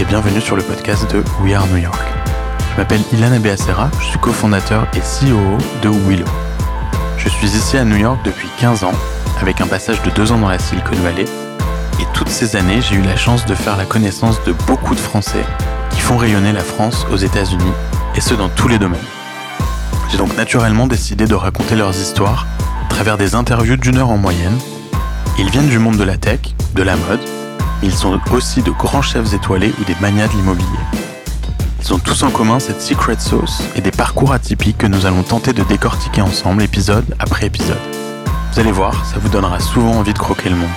et bienvenue sur le podcast de We Are New York. Je m'appelle Ilan Abeacera, je suis cofondateur et CEO de Willow. Je suis ici à New York depuis 15 ans, avec un passage de 2 ans dans la Silicon Valley, et toutes ces années j'ai eu la chance de faire la connaissance de beaucoup de Français qui font rayonner la France aux États-Unis, et ce dans tous les domaines. J'ai donc naturellement décidé de raconter leurs histoires à travers des interviews d'une heure en moyenne. Ils viennent du monde de la tech, de la mode, ils sont aussi de grands chefs étoilés ou des manias de l'immobilier. Ils ont tous en commun cette secret sauce et des parcours atypiques que nous allons tenter de décortiquer ensemble épisode après épisode. Vous allez voir, ça vous donnera souvent envie de croquer le monde.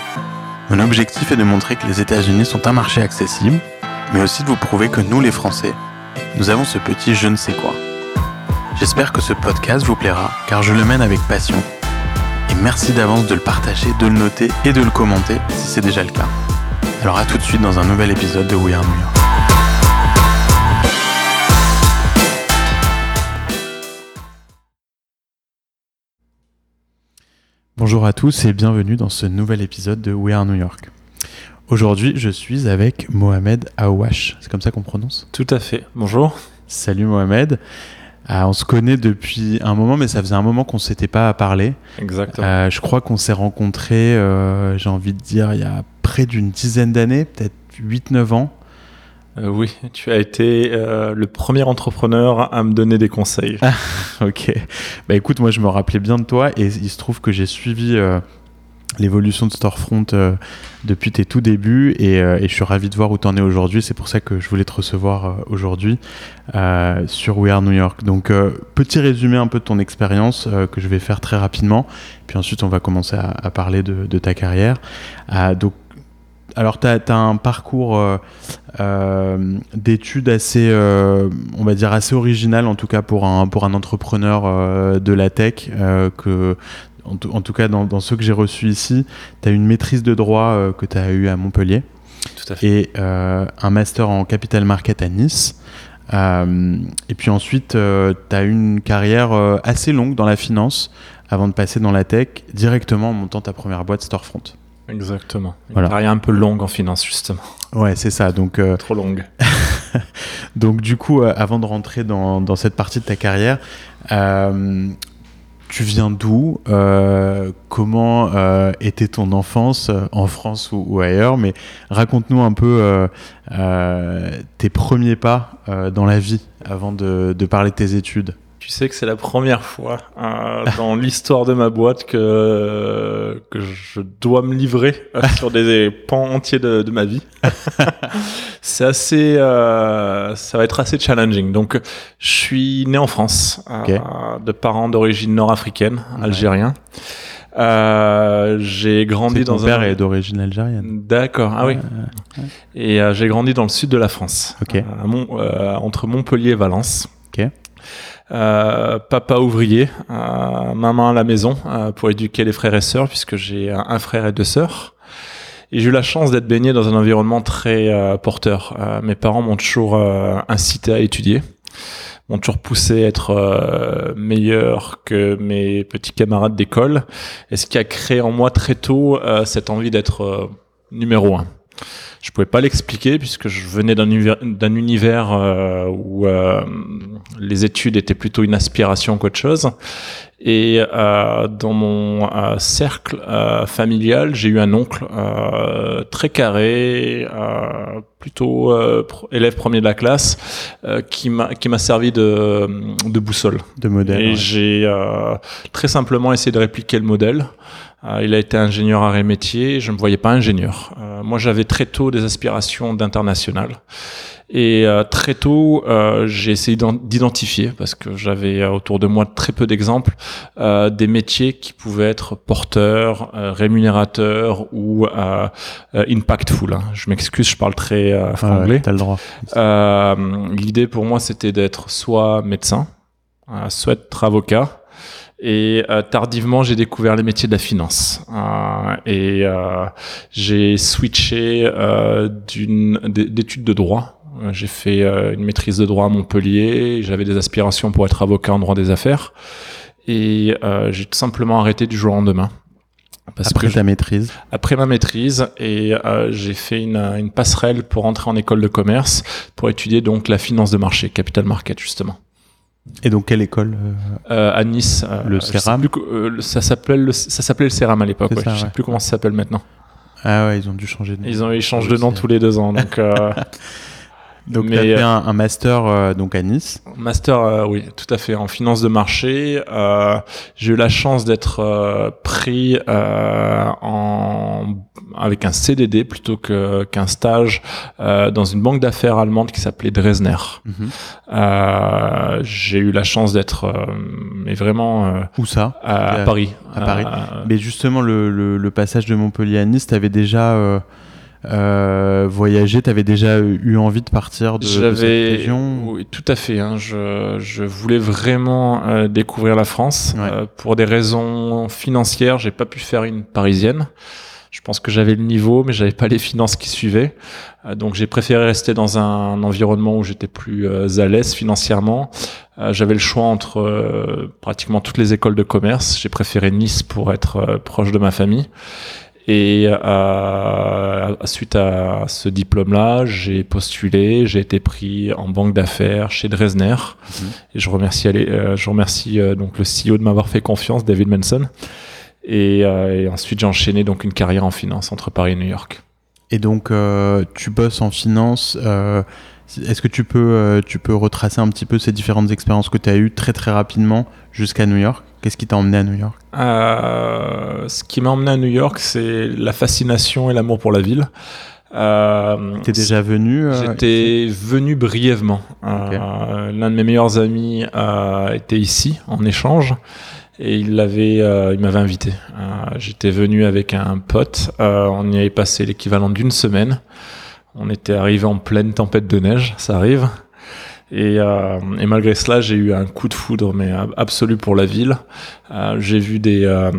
Mon objectif est de montrer que les États-Unis sont un marché accessible, mais aussi de vous prouver que nous les Français, nous avons ce petit je ne sais quoi. J'espère que ce podcast vous plaira car je le mène avec passion. Et merci d'avance de le partager, de le noter et de le commenter si c'est déjà le cas. Alors à tout de suite dans un nouvel épisode de We Are New York. Bonjour à tous et bienvenue dans ce nouvel épisode de We Are New York. Aujourd'hui, je suis avec Mohamed Aouache. C'est comme ça qu'on prononce? Tout à fait. Bonjour. Salut Mohamed. Ah, on se connaît depuis un moment, mais ça faisait un moment qu'on ne s'était pas parlé. Exactement. Euh, je crois qu'on s'est rencontrés, euh, j'ai envie de dire, il y a près d'une dizaine d'années, peut-être 8-9 ans. Euh, oui, tu as été euh, le premier entrepreneur à me donner des conseils. Ah, ok. Bah écoute, moi je me rappelais bien de toi et il se trouve que j'ai suivi euh, l'évolution de Storefront depuis tes tout débuts et, et je suis ravi de voir où tu en es aujourd'hui. C'est pour ça que je voulais te recevoir aujourd'hui sur We Are New York. Donc, petit résumé un peu de ton expérience que je vais faire très rapidement. Puis ensuite, on va commencer à, à parler de, de ta carrière. Donc, alors, tu as, un parcours euh, euh, d'études assez, euh, on va dire, assez original, en tout cas pour un, pour un entrepreneur de la tech, que, en, tout- en tout cas dans, dans ceux que j'ai reçus ici, tu as une maîtrise de droit que tu as eu à Montpellier Tout à fait. et un master en capital market à Nice. Et puis ensuite, tu as eu une carrière assez longue dans la finance avant de passer dans la tech directement en montant ta première boîte Storefront. Exactement. Une Voilà. carrière un peu longue en finance, justement. Ouais, c'est ça. Donc, euh, Trop longue. donc du coup, euh, avant de rentrer dans, dans cette partie de ta carrière, euh, tu viens d'où Comment était ton enfance en France ou, ou ailleurs Mais raconte-nous un peu tes premiers pas dans la vie avant de, de parler de tes études. Tu sais que c'est la première fois euh, dans l'histoire de ma boîte que, que je dois me livrer euh, sur des pans entiers de, de ma vie. c'est assez, euh, ça va être assez challenging. Donc, je suis né en France, euh, de parents d'origine nord-africaine, Ouais. algérien. Euh, j'ai grandi dans père un est d'origine algérienne. D'accord. Ah oui. Et j'ai grandi dans le sud de la France, Ok. entre Montpellier et Valence. Ok. Euh, papa ouvrier, euh, maman à la maison euh, pour éduquer les frères et sœurs, puisque j'ai un, frère et deux sœurs. Et j'ai eu la chance d'être baigné dans un environnement très euh, porteur. Euh, mes parents m'ont toujours incité à étudier, m'ont toujours poussé à être meilleur que mes petits camarades d'école, et ce qui a créé en moi très tôt cette envie d'être numéro un. Je pouvais pas l'expliquer puisque je venais d'un univers, d'un univers euh, où euh, les études étaient plutôt une aspiration qu'autre chose. Et euh, dans mon cercle familial, j'ai eu un oncle très carré, plutôt élève premier de la classe, qui m'a qui m'a servi de, de boussole. De modèle. Et ouais. j'ai très simplement essayé de répliquer le modèle. Euh, il a été ingénieur arrêt métier, je ne me voyais pas ingénieur. Euh, moi, j'avais très tôt des aspirations d'international. Et euh, très tôt, euh, j'ai essayé d'en- d'identifier, parce que j'avais autour de moi très peu d'exemples, des métiers qui pouvaient être porteurs, rémunérateurs ou impactful. hein. Je m'excuse, je parle très Ouais, franglais. T'as le droit. L'idée pour moi, c'était d'être soit médecin, soit être avocat. Et euh, tardivement, j'ai découvert les métiers de la finance. Euh, et euh, j'ai switché euh, d'une d'études de droit. Euh, J'ai fait euh, une maîtrise de droit à Montpellier. J'avais des aspirations pour être avocat en droit des affaires. Et euh, j'ai tout simplement arrêté du jour au lendemain. Parce après ta maîtrise Après ma maîtrise, et euh, j'ai fait une, une, passerelle pour entrer en école de commerce pour étudier donc la finance de marché, capital market justement. Et donc quelle école euh, À Nice. le CERAM Ça s'appelait le, ça s'appelait le CERAM à l'époque. Ouais. Je sais plus comment ça s'appelle maintenant. Ah ouais, ils ont dû changer de nom. Ils ont ils changent de nom tous les deux ans. Donc Donc, tu as fait un, un master euh, donc à Nice. Master, euh, oui, tout à fait, en finance de marché. Euh, j'ai eu la chance d'être pris en avec un CDD plutôt que qu'un stage dans une banque d'affaires allemande qui s'appelait Dresdner. Mhm. j'ai eu la chance d'être, mais vraiment. Où ça? à, Paris. À Paris. mais justement, le, le, le, passage de Montpellier à Nice, tu avais déjà euh, voyager, tu avais déjà eu envie de partir de, cette région Oui, tout à fait. Hein. Je, je, voulais vraiment euh, découvrir la France. Euh, pour des raisons financières, j'ai pas pu faire une parisienne. Je pense que j'avais le niveau, mais j'avais pas les finances qui suivaient. Euh, donc j'ai préféré rester dans un environnement où j'étais plus à l'aise financièrement. j'avais le choix entre pratiquement toutes les écoles de commerce. J'ai préféré Nice pour être proche de ma famille. Et euh, suite à ce diplôme-là, j'ai postulé, j'ai été pris en banque d'affaires chez Dresdner. Mhm. Et je remercie, euh, je remercie euh, donc le CEO de m'avoir fait confiance, David Manson. Et, euh, et ensuite, j'ai enchaîné donc une carrière en finance entre Paris et New York. Et donc, euh, tu bosses en finance. Est-ce que tu peux, tu peux retracer un petit peu ces différentes expériences que tu as eues très très rapidement jusqu'à New York? Qu'est-ce qui t'a emmené à New York? Euh, Ce qui m'a emmené à New York, c'est la fascination et l'amour pour la ville. Euh, T'es déjà venu euh, J'étais venu brièvement. Euh, l'un de mes meilleurs amis euh, était ici en échange et il l'avait, il m'avait invité. J'étais venu avec un pote. on y avait passé l'équivalent d'une semaine. On était arrivé en pleine tempête de neige, ça arrive. Et, euh, et, malgré cela, j'ai eu un coup de foudre, mais absolu pour la ville. Euh, j'ai vu des, euh,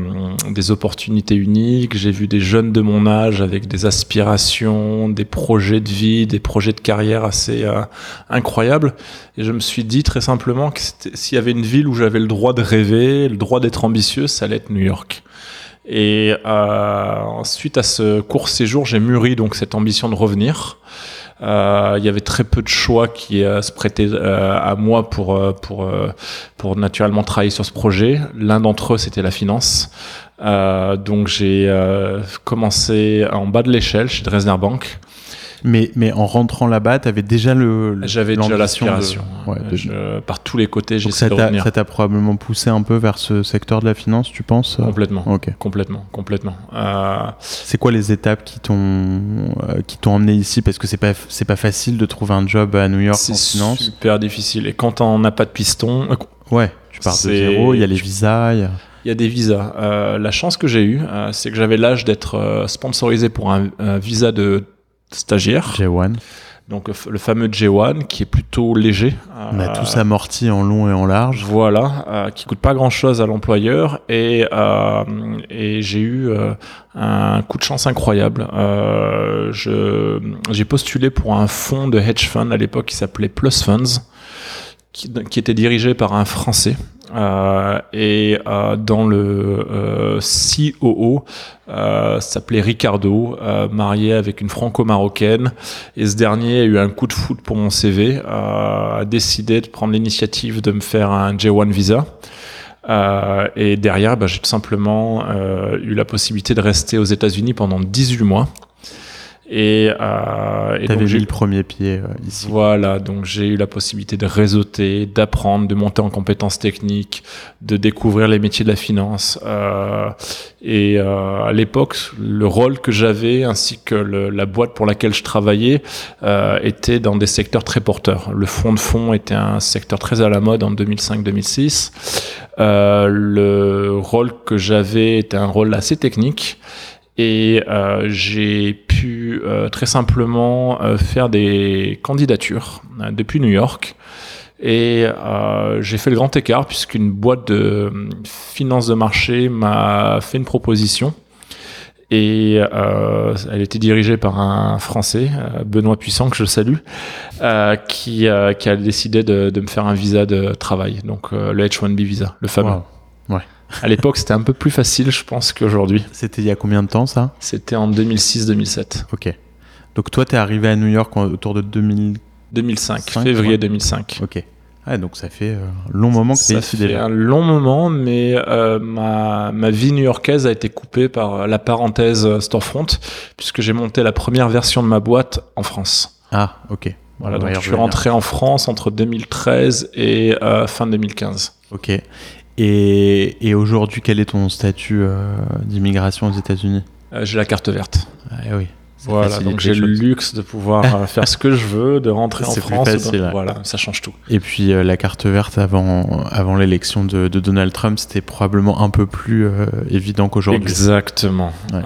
des opportunités uniques, j'ai vu des jeunes de mon âge avec des aspirations, des projets de vie, des projets de carrière assez euh, incroyables. Et je me suis dit très simplement que s'il y avait une ville où j'avais le droit de rêver, le droit d'être ambitieux, ça allait être New York. Et euh, suite à ce court séjour, j'ai mûri donc cette ambition de revenir. Euh, il y avait très peu de choix qui euh, se prêtaient euh, à moi pour pour pour naturellement travailler sur ce projet. L'un d'entre eux, c'était la finance. donc j'ai commencé en bas de l'échelle chez Dresdner Bank. Mais, mais en rentrant là-bas, tu avais déjà le. J'avais déjà l'aspiration. Ouais, par tous les côtés, j'ai ça t'a probablement poussé un peu vers ce secteur de la finance, tu penses Complètement. Ok. Complètement, complètement. Euh... C'est quoi les étapes qui t'ont euh, qui t'ont emmené ici? Parce que c'est pas c'est pas facile de trouver un job à New York en finance. C'est super difficile. Et quand on n'a pas de piston. Euh, ouais. Tu pars de zéro. Il y a les visas. Il y a des visas. Euh, la chance que j'ai eue, euh, c'est que j'avais l'âge d'être euh, sponsorisé pour un, un, visa de stagiaire. J1. Donc le fameux J1 qui est plutôt léger. On a tous amorti en long et en large. Voilà, euh, qui coûte pas grand chose à l'employeur et, euh, et j'ai eu euh, un coup de chance incroyable. Euh, j'ai postulé pour un fonds de hedge fund à l'époque qui s'appelait Plus Funds, qui, qui, était dirigé par un Français euh, et euh, dans le euh, COO euh, s'appelait Ricardo, euh, marié avec une franco-marocaine. Et ce dernier a eu un coup de foot pour mon CV, a décidé de prendre l'initiative de me faire un J1 visa. et derrière, bah, j'ai tout simplement eu la possibilité de rester aux États-Unis pendant 18 mois. Et, euh, et donc j'ai le premier pied euh, ici. Voilà, donc j'ai eu la possibilité de réseauter, d'apprendre, de monter en compétences techniques, de découvrir les métiers de la finance. Euh, et euh, à l'époque, le rôle que j'avais ainsi que le, la boîte pour laquelle je travaillais euh, était dans des secteurs très porteurs. Le fonds de fonds était un secteur très à la mode en 2005-2006. Euh, le rôle que j'avais était un rôle assez technique et euh, j'ai euh, très simplement euh, faire des candidatures euh, depuis New York. Et j'ai fait le grand écart puisqu'une boîte de finance de marché m'a fait une proposition. Et elle était dirigée par un Français, Benoît Puissant, que je salue, qui, a décidé de, me faire un visa de travail, donc le H1B visa, le fameux. À l'époque, c'était un peu plus facile, je pense, qu'aujourd'hui. C'était il y a combien de temps ça? C'était en 2006-2007. Ok. Donc toi, tu es arrivé à New York autour de 2000... 2005, février 2005. Ok. Ah, donc ça fait un long moment que tu es ici déjà. Ça fait un long moment, mais euh, ma, ma, vie new-yorkaise a été coupée par la parenthèse Storefront, puisque j'ai monté la première version de ma boîte en France. Ah, ok. Voilà, donc je suis rentré en France entre 2013 et euh, fin 2015. Ok. Et, et aujourd'hui, quel est ton statut euh, d'immigration aux États-Unis? J'ai la carte verte. Ah, oui. Voilà, donc j'ai le luxe de pouvoir euh, faire ce que je veux, de rentrer en France. Facile, voilà, ça change tout. Et puis euh, la carte verte avant, avant l'élection de, de, Donald Trump, c'était probablement un peu plus euh, évident qu'aujourd'hui. Exactement. Ouais.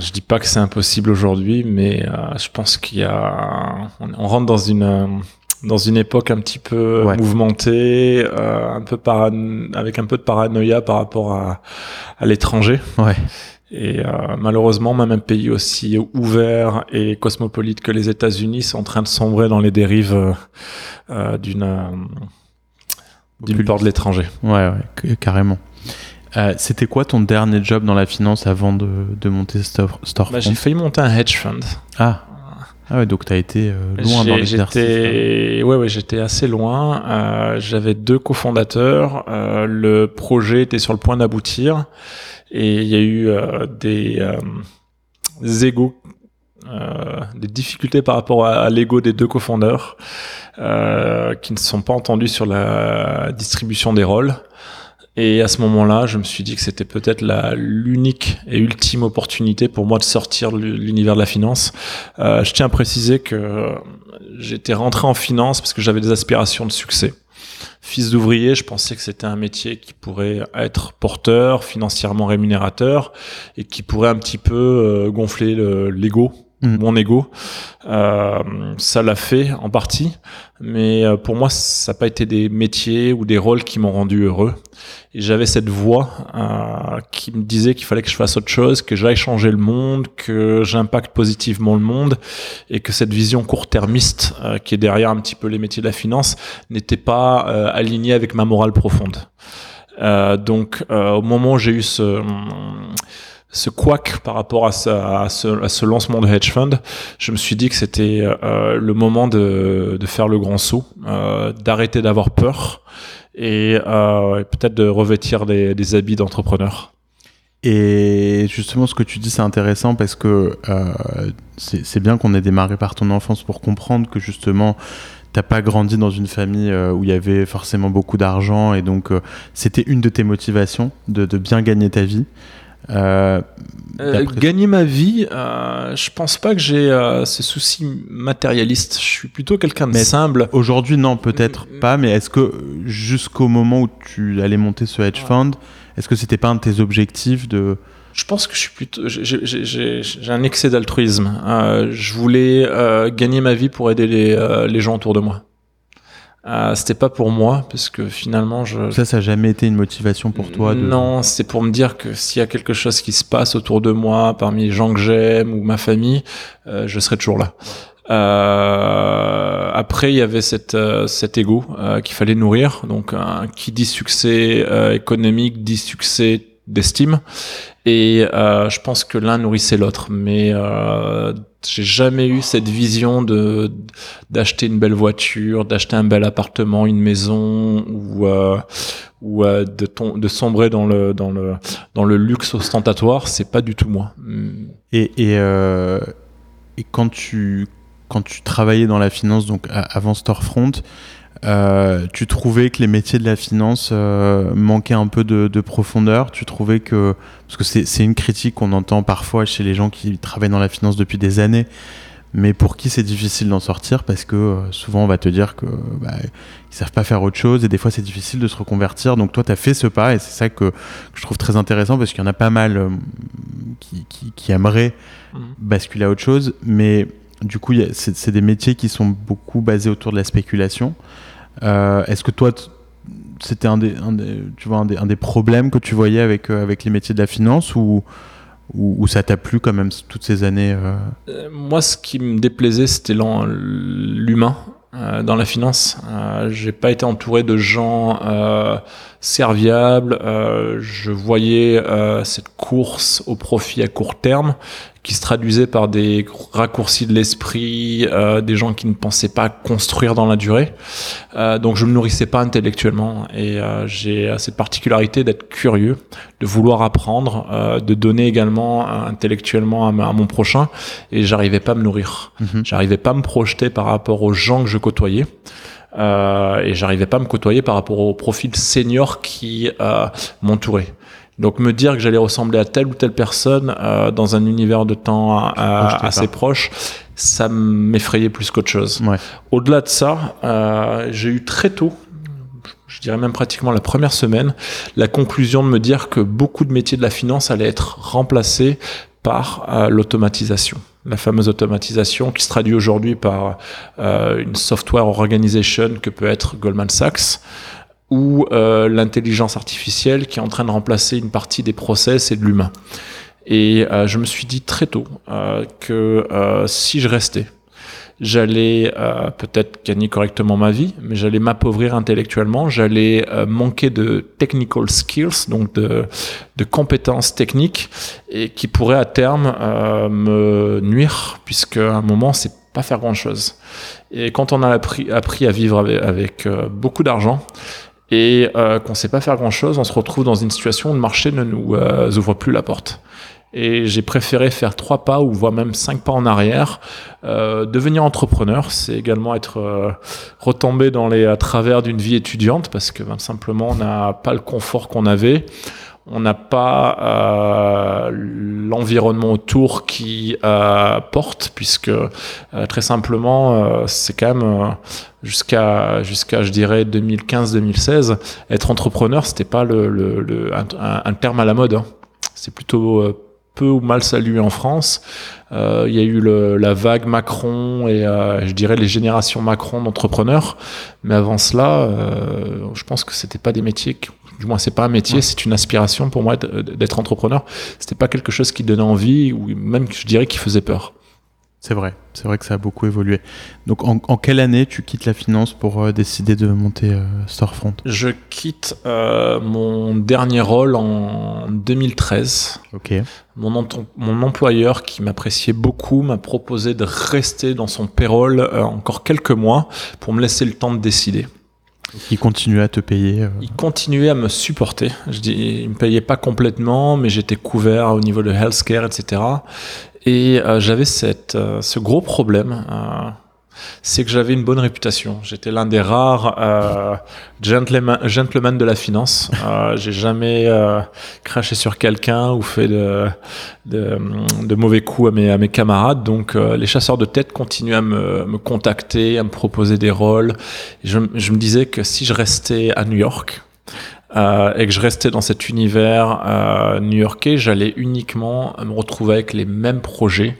je dis pas que c'est impossible aujourd'hui, mais je pense qu'il y a, on, rentre dans une dans une époque un petit peu ouais. mouvementée, un peu avec un peu de paranoïa par rapport à, à l'étranger. Ouais. Et euh, malheureusement, même un pays aussi ouvert et cosmopolite que les États-Unis sont en train de sombrer dans les dérives euh, euh d'une euh, d'une peur de l'étranger. Ouais, ouais, carrément. Euh, C'était quoi ton dernier job dans la finance avant de, de monter Store, Storefront bah, J'ai failli monter un hedge fund. Ah. Ah ouais, donc tu as été loin dans l'exercice. J'étais, ouais, ouais, j'étais assez loin. Euh, J'avais deux cofondateurs. Euh, le projet était sur le point d'aboutir. Et il y a eu euh, des, euh, des égos, euh, des difficultés par rapport à, l'ego des deux cofondeurs qui ne sont pas entendus sur la distribution des rôles. Et à ce moment-là, je me suis dit que c'était peut-être l'unique et ultime opportunité pour moi de sortir de l'univers de la finance. Euh, je tiens à préciser que j'étais rentré en finance parce que j'avais des aspirations de succès fils d'ouvrier, je pensais que c'était un métier qui pourrait être porteur, financièrement rémunérateur et qui pourrait un petit peu euh, gonfler l'ego Mm. mon ego. Euh, ça l'a fait en partie, mais euh, pour moi, ça n'a pas été des métiers ou des rôles qui m'ont rendu heureux. Et j'avais cette voix euh, qui me disait qu'il fallait que je fasse autre chose, que j'aille changer le monde, que j'impacte positivement le monde, et que cette vision court-termiste euh, qui est derrière un petit peu les métiers de la finance n'était pas euh, alignée avec ma morale profonde. donc, au moment où j'ai eu ce ce quack par rapport à, ce, à, ce, lancement de hedge fund, je me suis dit que c'était euh, le moment de, de, faire le grand saut, euh, d'arrêter d'avoir peur et euh, peut-être de revêtir des, habits d'entrepreneur. Et justement, ce que tu dis, c'est intéressant parce que c'est bien qu'on ait démarré par ton enfance pour comprendre que justement, t'as pas grandi dans une famille où il y avait forcément beaucoup d'argent et donc c'était une de tes motivations de bien gagner ta vie. Euh, euh, gagner ma vie, euh, je pense pas que j'ai euh, ce souci matérialiste. Je suis plutôt quelqu'un de simple. Aujourd'hui, non, peut-être mm, mm. pas. Mais est-ce que jusqu'au moment où tu allais monter ce hedge fund, est-ce que c'était pas un de tes objectifs de je pense que je suis plutôt, j'ai un excès d'altruisme. je voulais gagner ma vie pour aider les, les gens autour de moi. Euh, c'était pas pour moi parce que finalement je ça ça a jamais été une motivation pour toi de... non c'est pour me dire que s'il y a quelque chose qui se passe autour de moi parmi les gens que j'aime ou ma famille euh, je serai toujours là. Euh, après il y avait cette euh, cet ego euh, qu'il fallait nourrir donc qui dit succès économique dit succès d'estime et je pense que l'un nourrissait l'autre. Mais j'ai jamais eu cette vision de d'acheter une belle voiture, d'acheter un bel appartement, une maison ou euh, ou euh, de ton, de sombrer dans le dans le dans le luxe ostentatoire, c'est pas du tout moi. Et et, euh, et quand tu quand tu travaillais dans la finance donc avant Storefront, euh, tu trouvais que les métiers de la finance euh, manquaient un peu de, de, profondeur? Tu trouvais que... Parce que c'est une critique qu'on entend parfois chez les gens qui travaillent dans la finance depuis des années, mais pour qui c'est difficile d'en sortir? Parce que euh, souvent on va te dire que bah, ils savent pas faire autre chose et des fois c'est difficile de se reconvertir. Donc toi tu as fait ce pas et c'est ça que, que, je trouve très intéressant parce qu'il y en a pas mal qui, qui, qui, aimeraient mmh. basculer à autre chose, mais du coup c'est des métiers qui sont beaucoup basés autour de la spéculation. Euh, Est-ce que toi, c'était un des, tu vois, un des, problèmes que tu voyais avec, euh, avec les métiers de la finance ou, ça t'a plu quand même toutes ces années euh... moi, ce qui me déplaisait, c'était l'humain. dans la finance. Euh, j'ai pas été entouré de gens serviables. Euh, je voyais euh, cette course au profit à court terme qui se traduisait par des raccourcis de l'esprit, euh, des gens qui ne pensaient pas construire dans la durée. Euh, donc je me nourrissais pas intellectuellement et euh, j'ai cette particularité d'être curieux, de vouloir apprendre, euh, de donner également euh, intellectuellement à, ma- à mon prochain et j'arrivais pas à me nourrir. Mhm. J'arrivais pas à me projeter par rapport aux gens que je côtoyais. Euh, et j'arrivais pas à me côtoyer par rapport au profil senior qui euh, m'entourait. Donc me dire que j'allais ressembler à telle ou telle personne euh, dans un univers de temps euh, assez pas. proche, ça m'effrayait plus qu'autre chose. Ouais. Au-delà de ça, euh, j'ai eu très tôt, je dirais même pratiquement la première semaine, la conclusion de me dire que beaucoup de métiers de la finance allaient être remplacés par euh, l'automatisation. La fameuse automatisation qui se traduit aujourd'hui par euh, une software organization que peut être Goldman Sachs ou euh, l'intelligence artificielle qui est en train de remplacer une partie des process et de l'humain. Et euh, je me suis dit très tôt que si je restais, j'allais euh, peut-être gagner correctement ma vie, mais j'allais m'appauvrir intellectuellement, j'allais euh, manquer de technical skills, donc de, de compétences techniques, et qui pourraient à terme euh, me nuire, puisque à un moment, c'est pas faire grand-chose. Et quand on a appris, appris à vivre avec, avec euh, beaucoup d'argent, et euh, qu'on sait pas faire grand-chose, on se retrouve dans une situation où le marché ne nous euh, ouvre plus la porte. Et j'ai préféré faire trois pas ou voire même cinq pas en arrière. Euh, devenir entrepreneur, c'est également être euh, retombé dans les à travers d'une vie étudiante parce que ben, simplement on n'a pas le confort qu'on avait. On n'a pas euh, l'environnement autour qui euh, porte, puisque euh, très simplement, euh, c'est quand même jusqu'à jusqu'à je dirais 2015-2016, être entrepreneur, c'était pas le, le, le- un, un- terme à la mode. hein. C'est plutôt peu ou mal salué en France. Euh, Il y a eu le, la vague Macron et euh, je dirais les générations Macron d'entrepreneurs, mais avant cela, euh, je pense que c'était pas des métiers. qui- du moins, c'est pas un métier, Ouais. c'est une aspiration pour moi d'être entrepreneur. C'était pas quelque chose qui donnait envie ou même je dirais qui faisait peur. C'est vrai, c'est vrai que ça a beaucoup évolué. Donc en, en quelle année tu quittes la finance pour euh, décider de monter euh, Storefront? Je quitte euh, mon dernier rôle en 2013. Ok. Mon, mon employeur, qui m'appréciait beaucoup, m'a proposé de rester dans son payroll encore quelques mois pour me laisser le temps de décider. Qui continue à te payer. euh, Il continuait à me supporter. Je dis, il me payait pas complètement, mais j'étais couvert au niveau de healthcare, etc. Et euh, j'avais cette, euh, ce gros problème. euh, c'est que j'avais une bonne réputation. J'étais l'un des rares gentleman, gentlemen de la finance. J'ai jamais craché sur quelqu'un ou fait de, mauvais coups à mes, camarades. Donc les chasseurs de tête continuaient à me, contacter, à me proposer des rôles. Je, je me disais que si je restais à New York, euh, et que je restais dans cet univers euh, new-yorkais, j'allais uniquement me retrouver avec les mêmes projets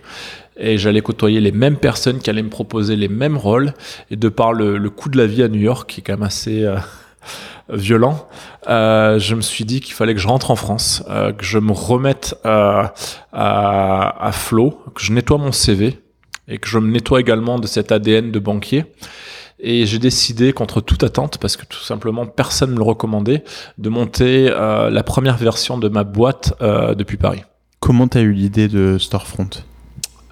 et j'allais côtoyer les mêmes personnes qui allaient me proposer les mêmes rôles. Et de par le, le coût de la vie à New York, qui est quand même assez euh, violent, euh, je me suis dit qu'il fallait que je rentre en France, euh, que je me remette euh, à, à flot, que je nettoie mon CV et que je me nettoie également de cet ADN de banquier. Et j'ai décidé, contre toute attente, parce que tout simplement personne ne me le recommandait, de monter euh, la première version de ma boîte euh, depuis Paris. Comment t'as eu l'idée de Storefront?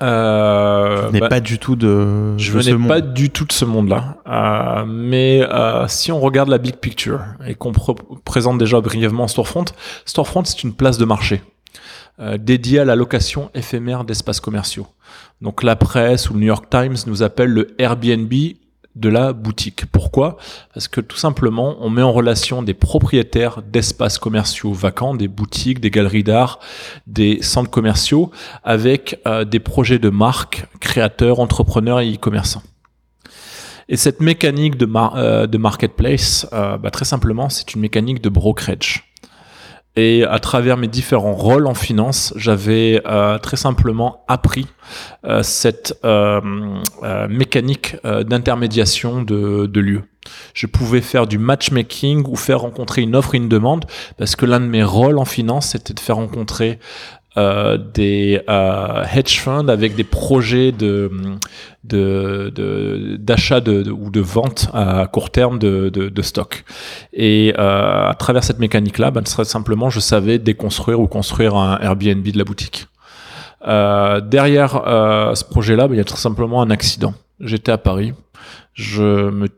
Euh, Tu n'es bah, pas du tout de. je de ce venais pas du tout de ce monde-là. Euh, mais euh, si on regarde la big picture et qu'on pr- présente déjà brièvement Storefront, Storefront c'est une place de marché euh, dédiée à la location éphémère d'espaces commerciaux. Donc la presse ou le New York Times nous appelle le Airbnb de la boutique. Pourquoi? Parce que tout simplement, on met en relation des propriétaires d'espaces commerciaux vacants, des boutiques, des galeries d'art, des centres commerciaux, avec euh, des projets de marques, créateurs, entrepreneurs et e-commerçants. Et cette mécanique de, euh, marketplace, euh, bah, très simplement, c'est une mécanique de brokerage. Et à travers mes différents rôles en finance, j'avais euh, très simplement appris euh, cette euh, mécanique d'intermédiation de, de lieux. Je pouvais faire du matchmaking ou faire rencontrer une offre et une demande parce que l'un de mes rôles en finance, c'était de faire rencontrer des euh, hedge funds avec des projets de d'achat de, ou de vente à court terme de, de, stock. Et euh, à travers cette mécanique-là, ben, très simplement, je savais déconstruire ou construire un Airbnb de la boutique. Euh, derrière euh, ce projet-là, ben, il y a très simplement un accident. J'étais à Paris, je me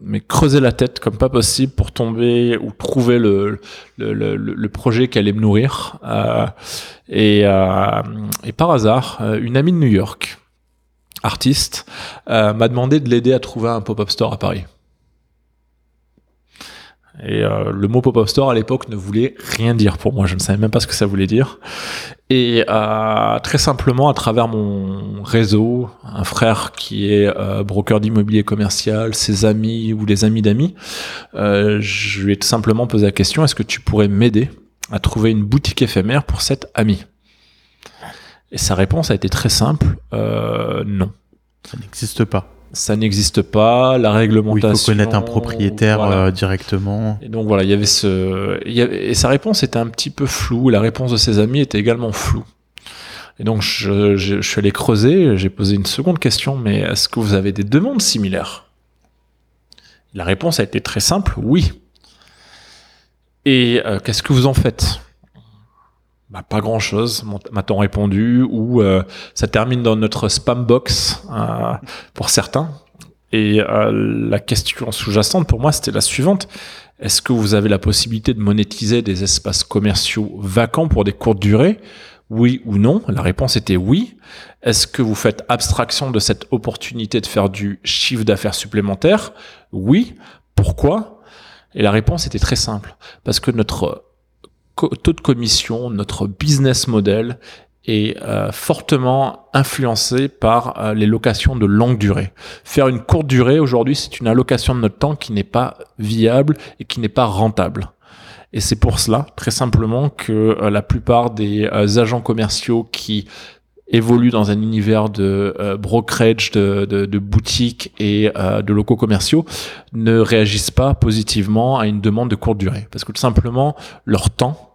mais creuser la tête comme pas possible pour tomber ou trouver le, projet qui allait me nourrir. Euh, et, euh, et, par hasard, euh, une amie de New York, artiste, m'a demandé de l'aider à trouver un pop-up store à Paris. Et euh, le mot pop-up store à l'époque ne voulait rien dire pour moi. Je ne savais même pas ce que ça voulait dire. Et euh, très simplement, à travers mon réseau, un frère qui est euh, broker d'immobilier commercial, ses amis ou les amis d'amis, euh, je lui ai tout simplement posé la question est-ce que tu pourrais m'aider à trouver une boutique éphémère pour cet ami? Et sa réponse a été très simple euh, non. Ça n'existe pas ça n'existe pas, la réglementation. il faut connaître un propriétaire euh, directement. Et donc voilà, il y avait ce, il y avait, et sa réponse était un petit peu floue. La réponse de ses amis était également floue. Et donc je, je, je suis allé creuser, j'ai posé une seconde question, mais est-ce que vous avez des demandes similaires? La réponse a été très simple, oui. Et euh, qu'est-ce que vous en faites? Bah, pas grand chose, m'a-t-on répondu, ou euh, ça termine dans notre spam box euh, pour certains. Et euh, la question sous-jacente pour moi, c'était la suivante. Est-ce que vous avez la possibilité de monétiser des espaces commerciaux vacants pour des courtes durées? Oui ou non? La réponse était oui. Est-ce que vous faites abstraction de cette opportunité de faire du chiffre d'affaires supplémentaire? Oui. Pourquoi? Et la réponse était très simple. Parce que notre taux de commission, notre business model est euh, fortement influencé par euh, les locations de longue durée. Faire une courte durée aujourd'hui, c'est une allocation de notre temps qui n'est pas viable et qui n'est pas rentable. Et c'est pour cela, très simplement, que euh, la plupart des agents commerciaux qui évoluent dans un univers de brokerage, de, de, de boutiques et de locaux commerciaux ne réagissent pas positivement à une demande de courte durée. Parce que tout simplement, leur temps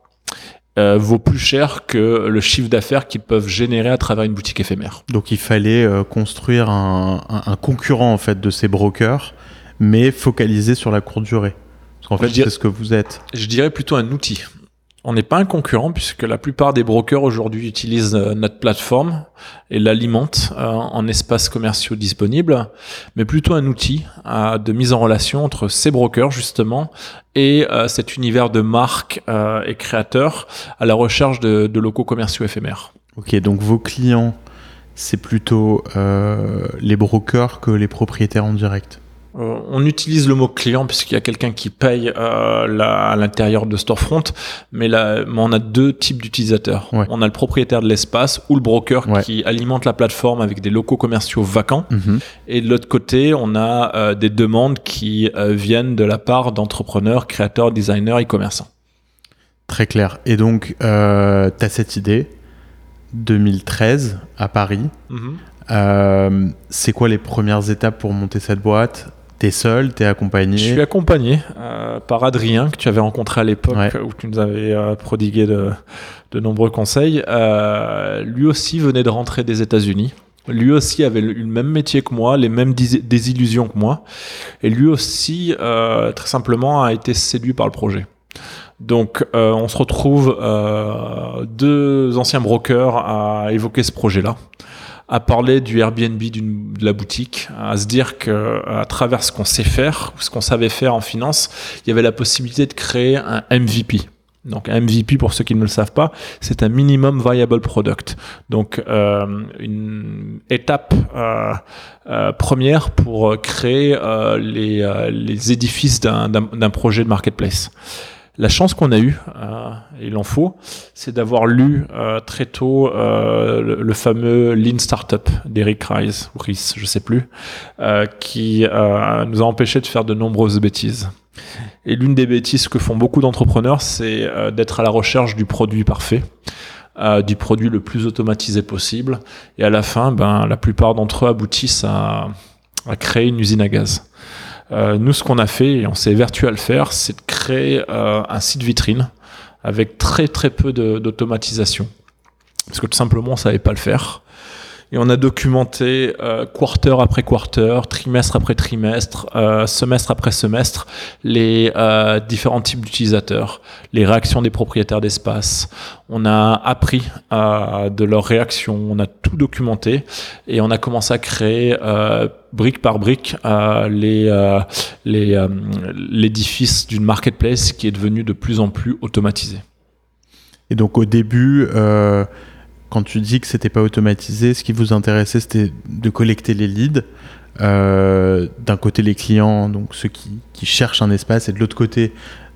euh, vaut plus cher que le chiffre d'affaires qu'ils peuvent générer à travers une boutique éphémère. Donc il fallait euh, construire un, un, un, concurrent en fait de ces brokers, mais focalisé sur la courte durée. Parce qu'en fait, c'est ce que vous êtes. Je dirais plutôt un outil on n'est pas un concurrent puisque la plupart des brokers aujourd'hui utilisent euh, notre plateforme et l'alimentent euh, en espaces commerciaux disponibles, mais plutôt un outil euh, de mise en relation entre ces brokers justement et cet univers de marques et créateurs à la recherche de, locaux commerciaux éphémères. Ok, donc vos clients, c'est plutôt les brokers que les propriétaires en direct? On utilise le mot client puisqu'il y a quelqu'un qui paye euh, à l'intérieur de Storefront, mais, là, on a deux types d'utilisateurs. On a le propriétaire de l'espace ou le broker qui alimente la plateforme avec des locaux commerciaux vacants. Mhm. Et de l'autre côté, on a euh, des demandes qui viennent de la part d'entrepreneurs, créateurs, designers et commerçants. Très clair. Et donc, tu as cette idée, 2013 à Paris. Mhm. c'est quoi les premières étapes pour monter cette boîte? T'es seul, t'es accompagné Je suis accompagné euh, par Adrien, que tu avais rencontré à l'époque, où tu nous avais euh, prodigué de, de, nombreux conseils. Euh, lui aussi venait de rentrer des États-Unis. Lui aussi avait le, même métier que moi, les mêmes désillusions que moi. Et lui aussi, très simplement, a été séduit par le projet. Donc, on se retrouve deux anciens brokers à évoquer ce projet-là à parler du Airbnb de la boutique, à se dire que à travers ce qu'on sait faire, ce qu'on savait faire en finance, il y avait la possibilité de créer un MVP. Donc un MVP, pour ceux qui ne le savent pas, c'est un minimum viable product. Donc euh, une étape euh, euh, première pour créer euh, les, euh, les édifices d'un projet de marketplace. La chance qu'on a eue, euh, il en faut, c'est d'avoir lu euh, très tôt euh, le, fameux Lean Startup d'Eric Rice, ou Rice, je sais plus, euh, qui nous a empêché de faire de nombreuses bêtises. Et l'une des bêtises que font beaucoup d'entrepreneurs, c'est d'être à la recherche du produit parfait. du produit le plus automatisé possible et à la fin ben la plupart d'entre eux aboutissent à, créer une usine à gaz nous, ce qu'on a fait, et on s'est vertu à le faire, c'est de créer euh, un site vitrine avec très très peu d'automatisation. parce que tout simplement on savait pas le faire et on a documenté euh, quarter après quarter, trimestre après trimestre, euh, semestre après semestre, les euh, différents types d'utilisateurs, les réactions des propriétaires d'espace. On a appris euh, de leurs réactions, on a tout documenté et on a commencé à créer brique par brique l'édifice d'une marketplace qui est devenu de plus en plus automatisé. Et donc au début, quand tu dis que c'était pas automatisé, ce qui vous intéressait, c'était de collecter les leads. Euh, d'un côté les clients, donc ceux qui, qui, cherchent un espace, et de l'autre côté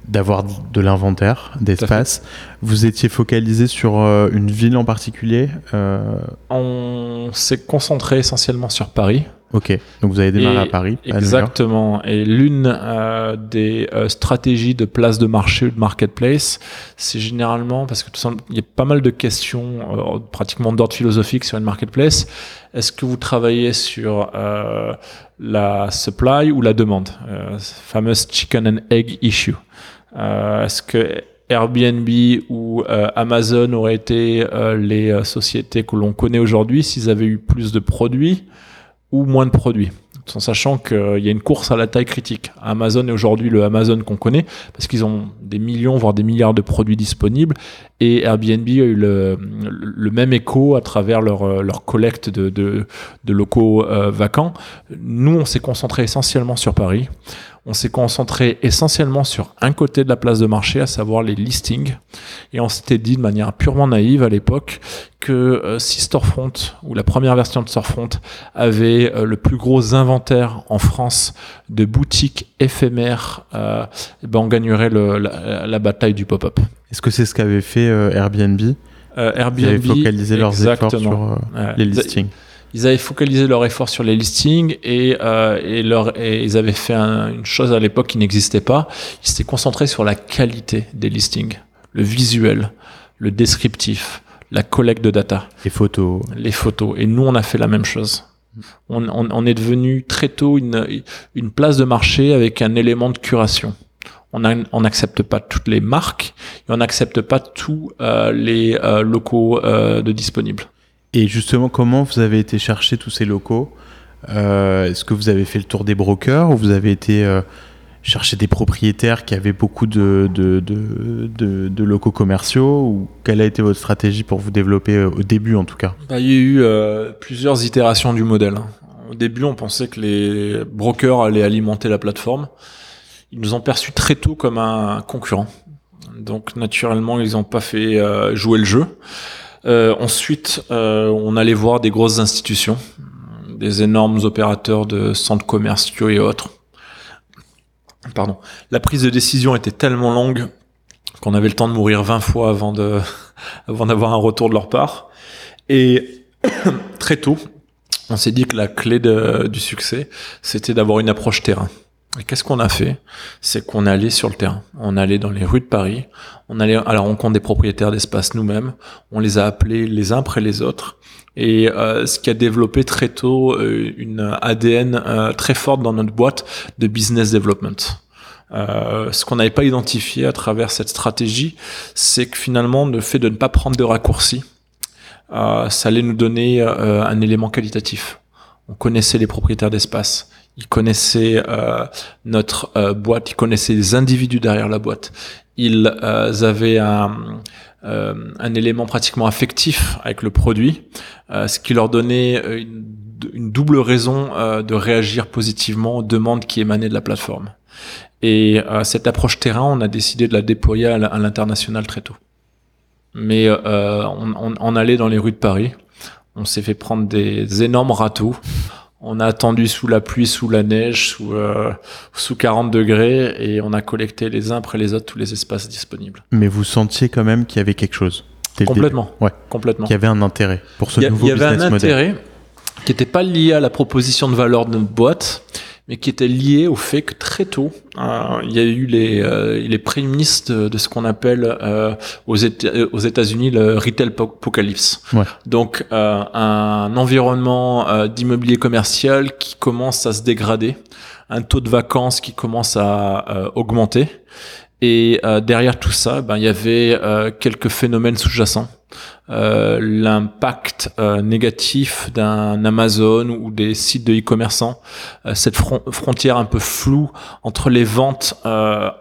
d'avoir de l'inventaire d'espace. Vous étiez focalisé sur euh, une ville en particulier euh... On s'est concentré essentiellement sur Paris. Ok, donc vous avez démarré et à Paris. Exactement. Et l'une euh, des euh, stratégies de place de marché ou de marketplace, c'est généralement parce que il y a pas mal de questions, euh, pratiquement d'ordre philosophique sur une marketplace. Est-ce que vous travaillez sur la supply ou la demande, fameuse chicken and egg issue Est-ce que Airbnb ou euh, Amazon auraient été euh, les sociétés que l'on connaît aujourd'hui s'ils avaient eu plus de produits? Ou moins de produits. En sachant qu'il y a une course à la taille critique. Amazon est aujourd'hui le Amazon qu'on connaît parce qu'ils ont des millions, voire des milliards de produits disponibles. Et Airbnb a eu le, même écho à travers leur, leur collecte de, de, de locaux euh, vacants. Nous, on s'est concentré essentiellement sur Paris on s'est concentré essentiellement sur un côté de la place de marché, à savoir les listings. Et on s'était dit de manière purement naïve à l'époque que euh, si Storefront, ou la première version de Storefront, avait euh, le plus gros inventaire en France de boutiques éphémères, euh, ben on gagnerait le, la, la, bataille du pop-up. Est-ce que c'est ce qu'avait fait Airbnb? Airbnb, Ils avaient focalisé leurs efforts sur les listings ils avaient focalisé leur effort sur les listings et, euh, et, leur, et ils avaient fait un, une chose à l'époque qui n'existait pas. Ils s'étaient concentrés sur la qualité des listings, le visuel, le descriptif, la collecte de data. Les photos. Les photos. Et nous, on a fait la même chose. On, on, on est devenu très tôt une, une place de marché avec un élément de curation. On n'accepte pas toutes les marques et on n'accepte pas tous euh, les euh, locaux euh, de disponibles. Et justement, comment vous avez été chercher tous ces locaux? Euh, Est-ce que vous avez fait le tour des brokers ou vous avez été euh, chercher des propriétaires qui avaient beaucoup de, de, de, de, locaux commerciaux ou quelle a été votre stratégie pour vous développer euh, au début en tout cas? Bah, Il y a eu euh, plusieurs itérations du modèle. Au début, on pensait que les brokers allaient alimenter la plateforme. Ils nous ont perçus très tôt comme un concurrent. Donc naturellement, ils n'ont pas fait euh, jouer le jeu. Euh, ensuite, euh, on allait voir des grosses institutions, des énormes opérateurs de centres commerciaux et autres. Pardon. La prise de décision était tellement longue qu'on avait le temps de mourir 20 fois avant de, avant d'avoir un retour de leur part. Et très tôt, on s'est dit que la clé du succès, c'était d'avoir une approche terrain. Et qu'est-ce qu'on a fait? C'est qu'on allait sur le terrain. On allait dans les rues de Paris, on allait à la rencontre des propriétaires d'espace nous-mêmes, on les a appelés les uns après les autres. Et euh, ce qui a développé très tôt euh, une ADN euh, très forte dans notre boîte de business development. Euh, ce qu'on n'avait pas identifié à travers cette stratégie, c'est que finalement le fait de ne pas prendre de raccourcis, euh, ça allait nous donner euh, un élément qualitatif. On connaissait les propriétaires d'espace, ils connaissaient euh, notre euh, boîte, ils connaissaient les individus derrière la boîte. Ils euh, avaient un, un, élément pratiquement affectif avec le produit, ce qui leur donnait une, double raison de réagir positivement aux demandes qui émanaient de la plateforme. Et cette approche terrain, on a décidé de la déployer à l'international très tôt. Mais on allait dans les rues de Paris, on s'est fait prendre des énormes râteaux on a attendu sous la pluie, sous la neige, sous, euh, sous 40 degrés, et on a collecté les uns après les autres tous les espaces disponibles. Mais vous sentiez quand même qu'il y avait quelque chose Complètement. Ouais. Complètement. Qu'il y avait un intérêt pour ce a, nouveau Il y avait business un model. intérêt qui n'était pas lié à la proposition de valeur de notre boîte, mais qui était lié au fait que très tôt, euh, il y a eu les, euh, les prémices de, de ce qu'on appelle euh, aux, aux États-Unis le retail apocalypse. Ouais. Donc euh, un environnement euh, d'immobilier commercial qui commence à se dégrader, un taux de vacances qui commence à euh, augmenter. Et derrière tout ça, ben, il y avait quelques phénomènes sous-jacents euh, l'impact euh, négatif d'un Amazon ou des sites de e-commerçants, euh, cette frontière un peu floue entre les ventes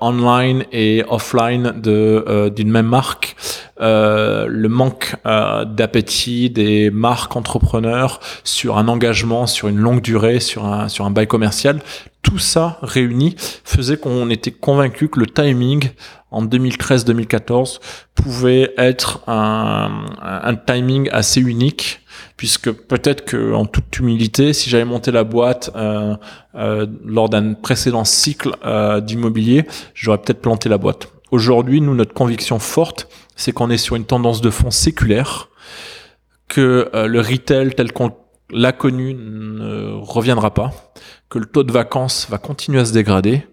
online et offline de d'une même marque, le manque d'appétit des marques entrepreneurs sur un engagement sur une longue durée, sur un sur un bail commercial, tout ça réuni faisait qu'on était convaincu que le timing en 2013-2014 pouvait être un, timing assez unique puisque peut-être que en toute humilité, si j'avais monté la boîte euh, euh, lors d'un précédent cycle euh, d'immobilier, j'aurais peut-être planté la boîte. Aujourd'hui, nous, notre conviction forte, c'est qu'on est sur une tendance de fond séculaire, que le retail tel qu'on l'a connu ne reviendra pas, que le taux de vacances va continuer à se dégrader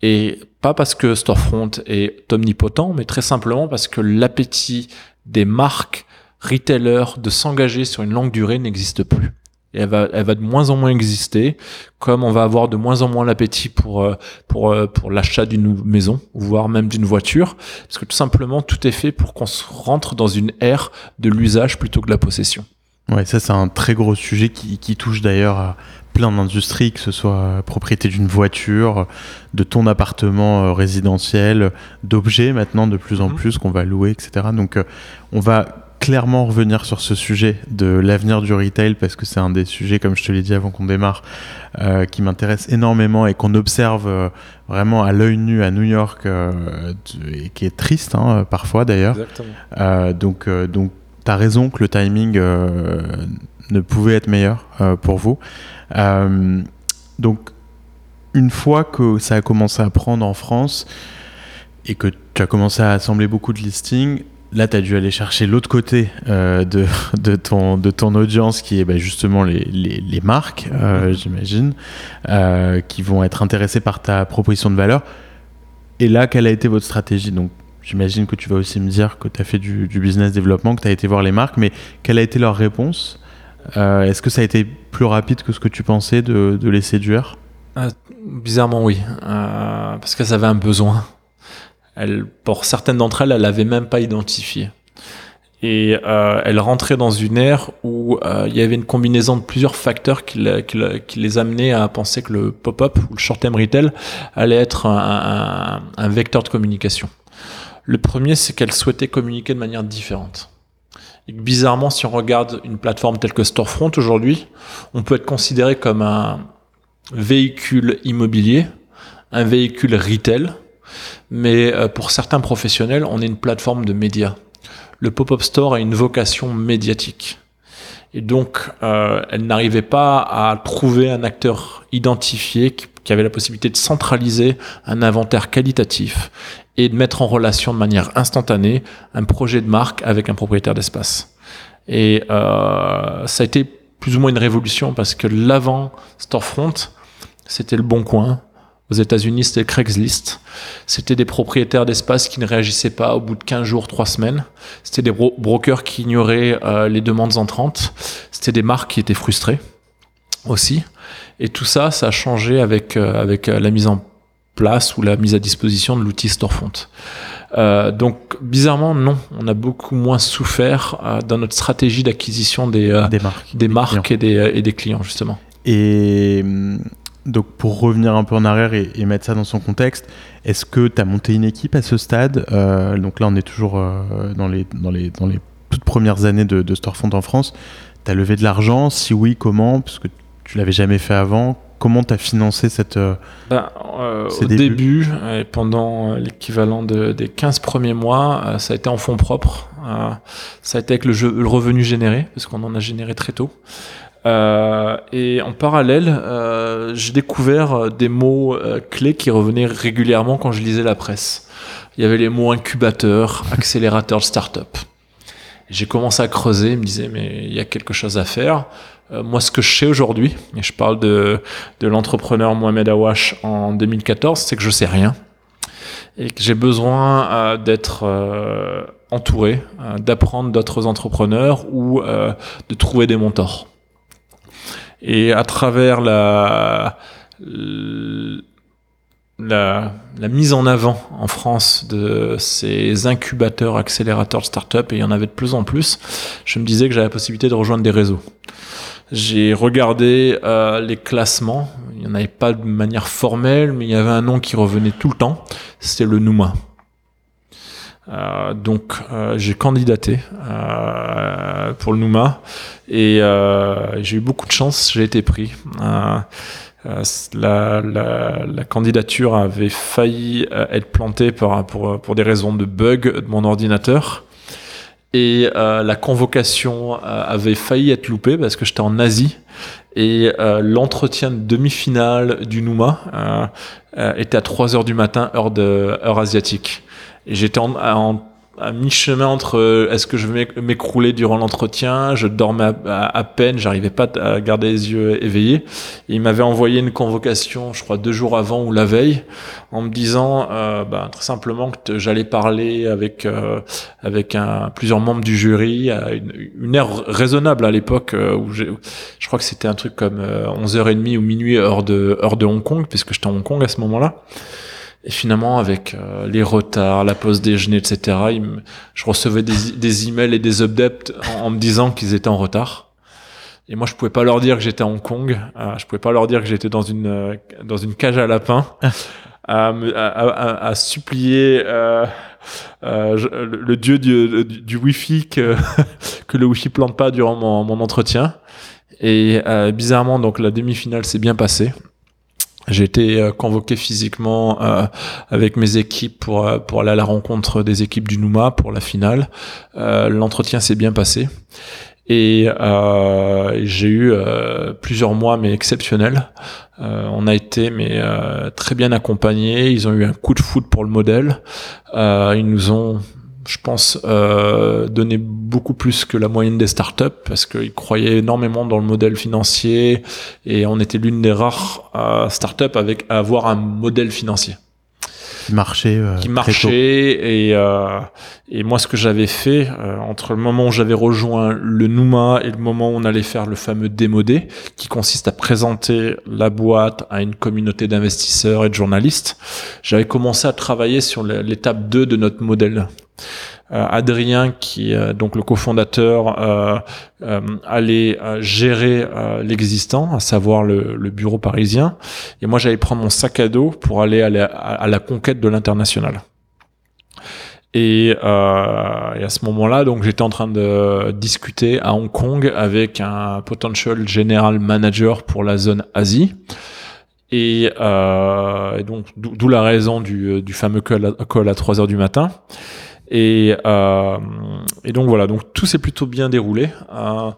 et pas parce que Storefront est omnipotent, mais très simplement parce que l'appétit des marques retailers de s'engager sur une longue durée n'existe plus. Et elle va, elle va de moins en moins exister, comme on va avoir de moins en moins l'appétit pour euh, pour euh, pour l'achat d'une maison, voire même d'une voiture, parce que tout simplement tout est fait pour qu'on rentre dans une ère de l'usage plutôt que de la possession. Ouais, ça c'est un très gros sujet qui, qui touche d'ailleurs à, plein d'industries, que ce soit propriété d'une voiture, de ton appartement euh, résidentiel, d'objets maintenant de plus en mhm. plus qu'on va louer, etc. Donc euh, on va clairement revenir sur ce sujet de l'avenir du retail parce que c'est un des sujets, comme je te l'ai dit avant qu'on démarre, euh, qui m'intéresse énormément et qu'on observe vraiment à l'œil nu à New York et qui est triste hein, parfois d'ailleurs. donc donc tu as raison que le timing ne pouvait être meilleur pour vous. Euh, donc, une fois que ça a commencé à prendre en France et que tu as commencé à assembler beaucoup de listings, là, tu as dû aller chercher l'autre côté euh, de, de, ton, de ton audience, qui est bah, justement les, les, les marques, euh, j'imagine, euh, qui vont être intéressées par ta proposition de valeur. Et là, quelle a été votre stratégie? Donc, j'imagine que tu vas aussi me dire que tu as fait du, business développement, que tu as été voir les marques, mais quelle a été leur réponse? Euh, est-ce que ça a été plus rapide que ce que tu pensais de, les séduire euh, Bizarrement oui, euh, parce qu'elles avaient un besoin. pour certaines d'entre elles, elles l'avaient même pas identifié. Et elles rentraient dans une ère où il y avait une combinaison de plusieurs facteurs qui, les amenaient à penser que le pop-up ou le short-term retail allait être un vecteur de communication. Le premier, c'est qu'elles souhaitaient communiquer de manière différente bizarrement, si on regarde une plateforme telle que Storefront aujourd'hui, on peut être considéré comme un véhicule immobilier, un véhicule retail, mais euh, pour certains professionnels, on est une plateforme de médias. Le pop-up store a une vocation médiatique. Et donc, euh, elle n'arrivait pas à trouver un acteur identifié qui, avait la possibilité de centraliser un inventaire qualitatif et de mettre en relation de manière instantanée un projet de marque avec un propriétaire d'espace. Et euh, ça a été plus ou moins une révolution parce que l'avant Storefront, c'était le bon coin. Aux États-Unis, c'était Craigslist. C'était des propriétaires d'espace qui ne réagissaient pas au bout de 15 jours, 3 semaines. C'était des brokers qui ignoraient euh, les demandes entrantes. C'était des marques qui étaient frustrées aussi. Et tout ça, ça a changé avec, euh, avec euh, la mise en place ou la mise à disposition de l'outil Storefront. Euh, donc bizarrement non, on a beaucoup moins souffert euh, dans notre stratégie d'acquisition des, euh, des marques, des marques et, des, et, des, clients justement. Et hum, donc pour revenir un peu en arrière et, mettre ça dans son contexte, est-ce que tu as monté une équipe à ce stade Donc là on est toujours dans, les, dans, les, dans les toutes premières années de, de Storefront en France. Tu as levé de l'argent? Si oui, comment? Parce que tu l'avais jamais fait avant comment tu as financé cette euh, ben, euh, Au début, et pendant l'équivalent de, des 15 premiers mois, euh, ça a été en fonds propres. ça a été avec le, jeu, le revenu généré, parce qu'on en a généré très tôt. et en parallèle, j'ai découvert des mots clés qui revenaient régulièrement quand je lisais la presse. Il y avait les mots incubateur, accélérateur de start-up. J'ai commencé à creuser, me disais mais il y a quelque chose à faire. Euh, moi, ce que je sais aujourd'hui, et je parle de, de l'entrepreneur Mohamed Awash en 2014, c'est que je sais rien et que j'ai besoin euh, d'être euh, entouré, d'apprendre d'autres entrepreneurs ou de trouver des mentors. Et à travers la la, mise en avant en France de ces incubateurs, accélérateurs de start-up, et il y en avait de plus en plus, je me disais que j'avais la possibilité de rejoindre des réseaux. J'ai regardé euh, les classements. Il n'y en avait pas de manière formelle, mais il y avait un nom qui revenait tout le temps. C'était le Nouma. Euh, donc euh, j'ai candidaté pour le Nouma et j'ai eu beaucoup de chance. J'ai été pris. La, candidature avait failli être plantée pour, pour des raisons de bug de mon ordinateur. Et euh, la convocation euh, avait failli être loupée parce que j'étais en Asie et euh, l'entretien de demi-finale du Nouma était à 3 heures du matin, heure, de, heure asiatique. Et j'étais en, en à mi-chemin entre euh, est-ce que je vais m'écrouler durant l'entretien, je dormais à, peine, j'arrivais pas à garder les yeux éveillés. il m'avait envoyé une convocation, je crois deux jours avant ou la veille, en me disant euh, bah, très simplement que j'allais parler avec euh, avec un, plusieurs membres du jury à une, une heure raisonnable à l'époque où je crois que c'était un truc comme 11h30 ou minuit heure de heure de Hong Kong puisque j'étais à Hong Kong à ce moment-là. Et finalement, avec euh, les retards, la pause déjeuner, etc., je recevais des, des emails et des updates en, me disant qu'ils étaient en retard. Et moi, je pouvais pas leur dire que j'étais à Hong Kong. Euh, je pouvais pas leur dire que j'étais dans une euh, dans une cage à lapins, à, à, à, supplier euh, le, dieu du, du, du Wi-Fi que que le Wi-Fi plante pas durant mon, mon entretien. Et bizarrement, donc la demi-finale s'est bien passée. J'ai été euh, convoqué physiquement euh, avec mes équipes pour, euh, pour aller à la rencontre des équipes du Nouma pour la finale. L'entretien s'est bien passé. Et j'ai eu plusieurs mois mais exceptionnels. on a été mais très bien accompagnés. Ils ont eu un coup de foot pour le modèle. ils nous ont je pense, euh, donner beaucoup plus que la moyenne des startups parce qu'ils croyaient énormément dans le modèle financier et on était l'une des rares euh, startups avec à avoir un modèle financier qui marchait euh, qui marchait et euh, et moi ce que j'avais fait euh, entre le moment où j'avais rejoint le Nouma et le moment où on allait faire le fameux démodé qui consiste à présenter la boîte à une communauté d'investisseurs et de journalistes j'avais commencé à travailler sur l'étape 2 de notre modèle Adrien, qui est donc le cofondateur, euh, euh, allait gérer l'existant, à savoir le, bureau parisien. Et moi, j'allais prendre mon sac à dos pour aller à la, conquête de l'international. Et, à ce moment-là, donc j'étais en train de discuter à Hong Kong avec un potential general manager pour la zone Asie. Et, donc d'où la raison du, fameux call à, call à 3 heures du matin. Et, euh, et donc voilà, donc tout s'est plutôt bien déroulé. Euh,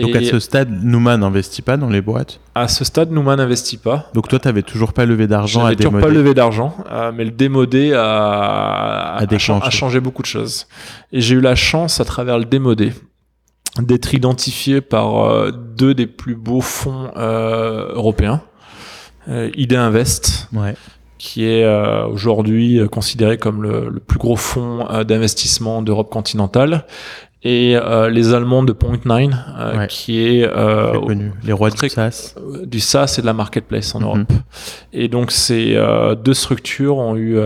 donc à ce stade, Numa n'investit pas dans les boîtes? À ce stade, Numa n'investit pas. Donc toi, tu n'avais toujours pas levé d'argent à toujours pas levé d'argent, euh, mais le démodé a, a, a, changé beaucoup de choses. Et j'ai eu la chance, à travers le démodé, d'être identifié par euh, deux des plus beaux fonds européens. Idea Invest, ouais qui est euh, aujourd'hui euh, considéré comme le, le, plus gros fonds euh, d'investissement d'Europe continentale et les Allemands de Point9 qui est connu. les rois du SaaS du SaaS et de la marketplace en mhm. Europe et donc ces deux structures ont eu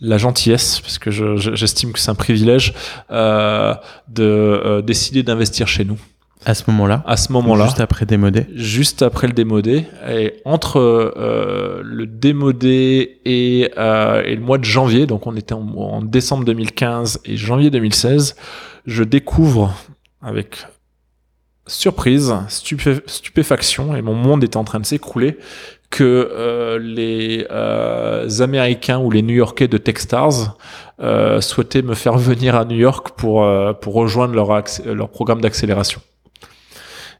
la gentillesse, parce que j'estime que c'est un privilège, de décider d'investir chez nous. À ce moment-là À ce moment-là. Juste après démodé Juste après le démodé. Et entre euh, le démodé et, euh, et, le mois de janvier, donc on était en, décembre 2015 et janvier 2016, je découvre avec surprise, stupéfaction, et mon monde était en train de s'écrouler, que euh, les euh, Américains ou les New-Yorkais de Techstars euh, souhaitaient me faire venir à New York pour, pour rejoindre leur, leur programme d'accélération.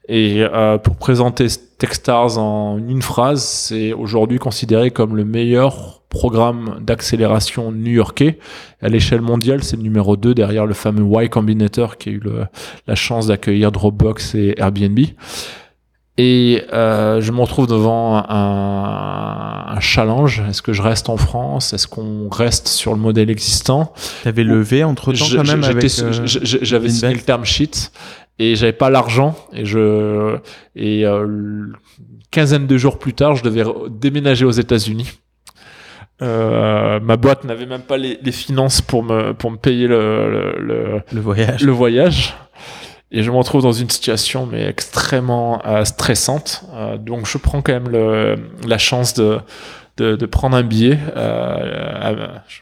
Et euh, pour présenter Techstars en une phrase, c'est aujourd'hui considéré comme le meilleur programme d'accélération new-yorkais. À l'échelle mondiale, c'est le numéro 2 derrière le fameux Y Combinator qui a eu le, la chance d'accueillir Dropbox et Airbnb. Et euh, je me retrouve devant un, un challenge. Est-ce que je reste en France? Est-ce qu'on reste sur le modèle existant? T'avais levé entre temps quand même avec. Euh, j'avais signé le term sheet et j'avais pas l'argent et je et euh, quinzaine de jours plus tard je devais déménager aux États-Unis Euh, ma boîte n'avait même pas les, les, finances pour me, pour me payer le, le, le, voyage. Le voyage. Et je me retrouve dans une situation mais extrêmement euh, stressante. Euh, donc je prends quand même le, la chance de, de, de prendre un billet. Euh, je,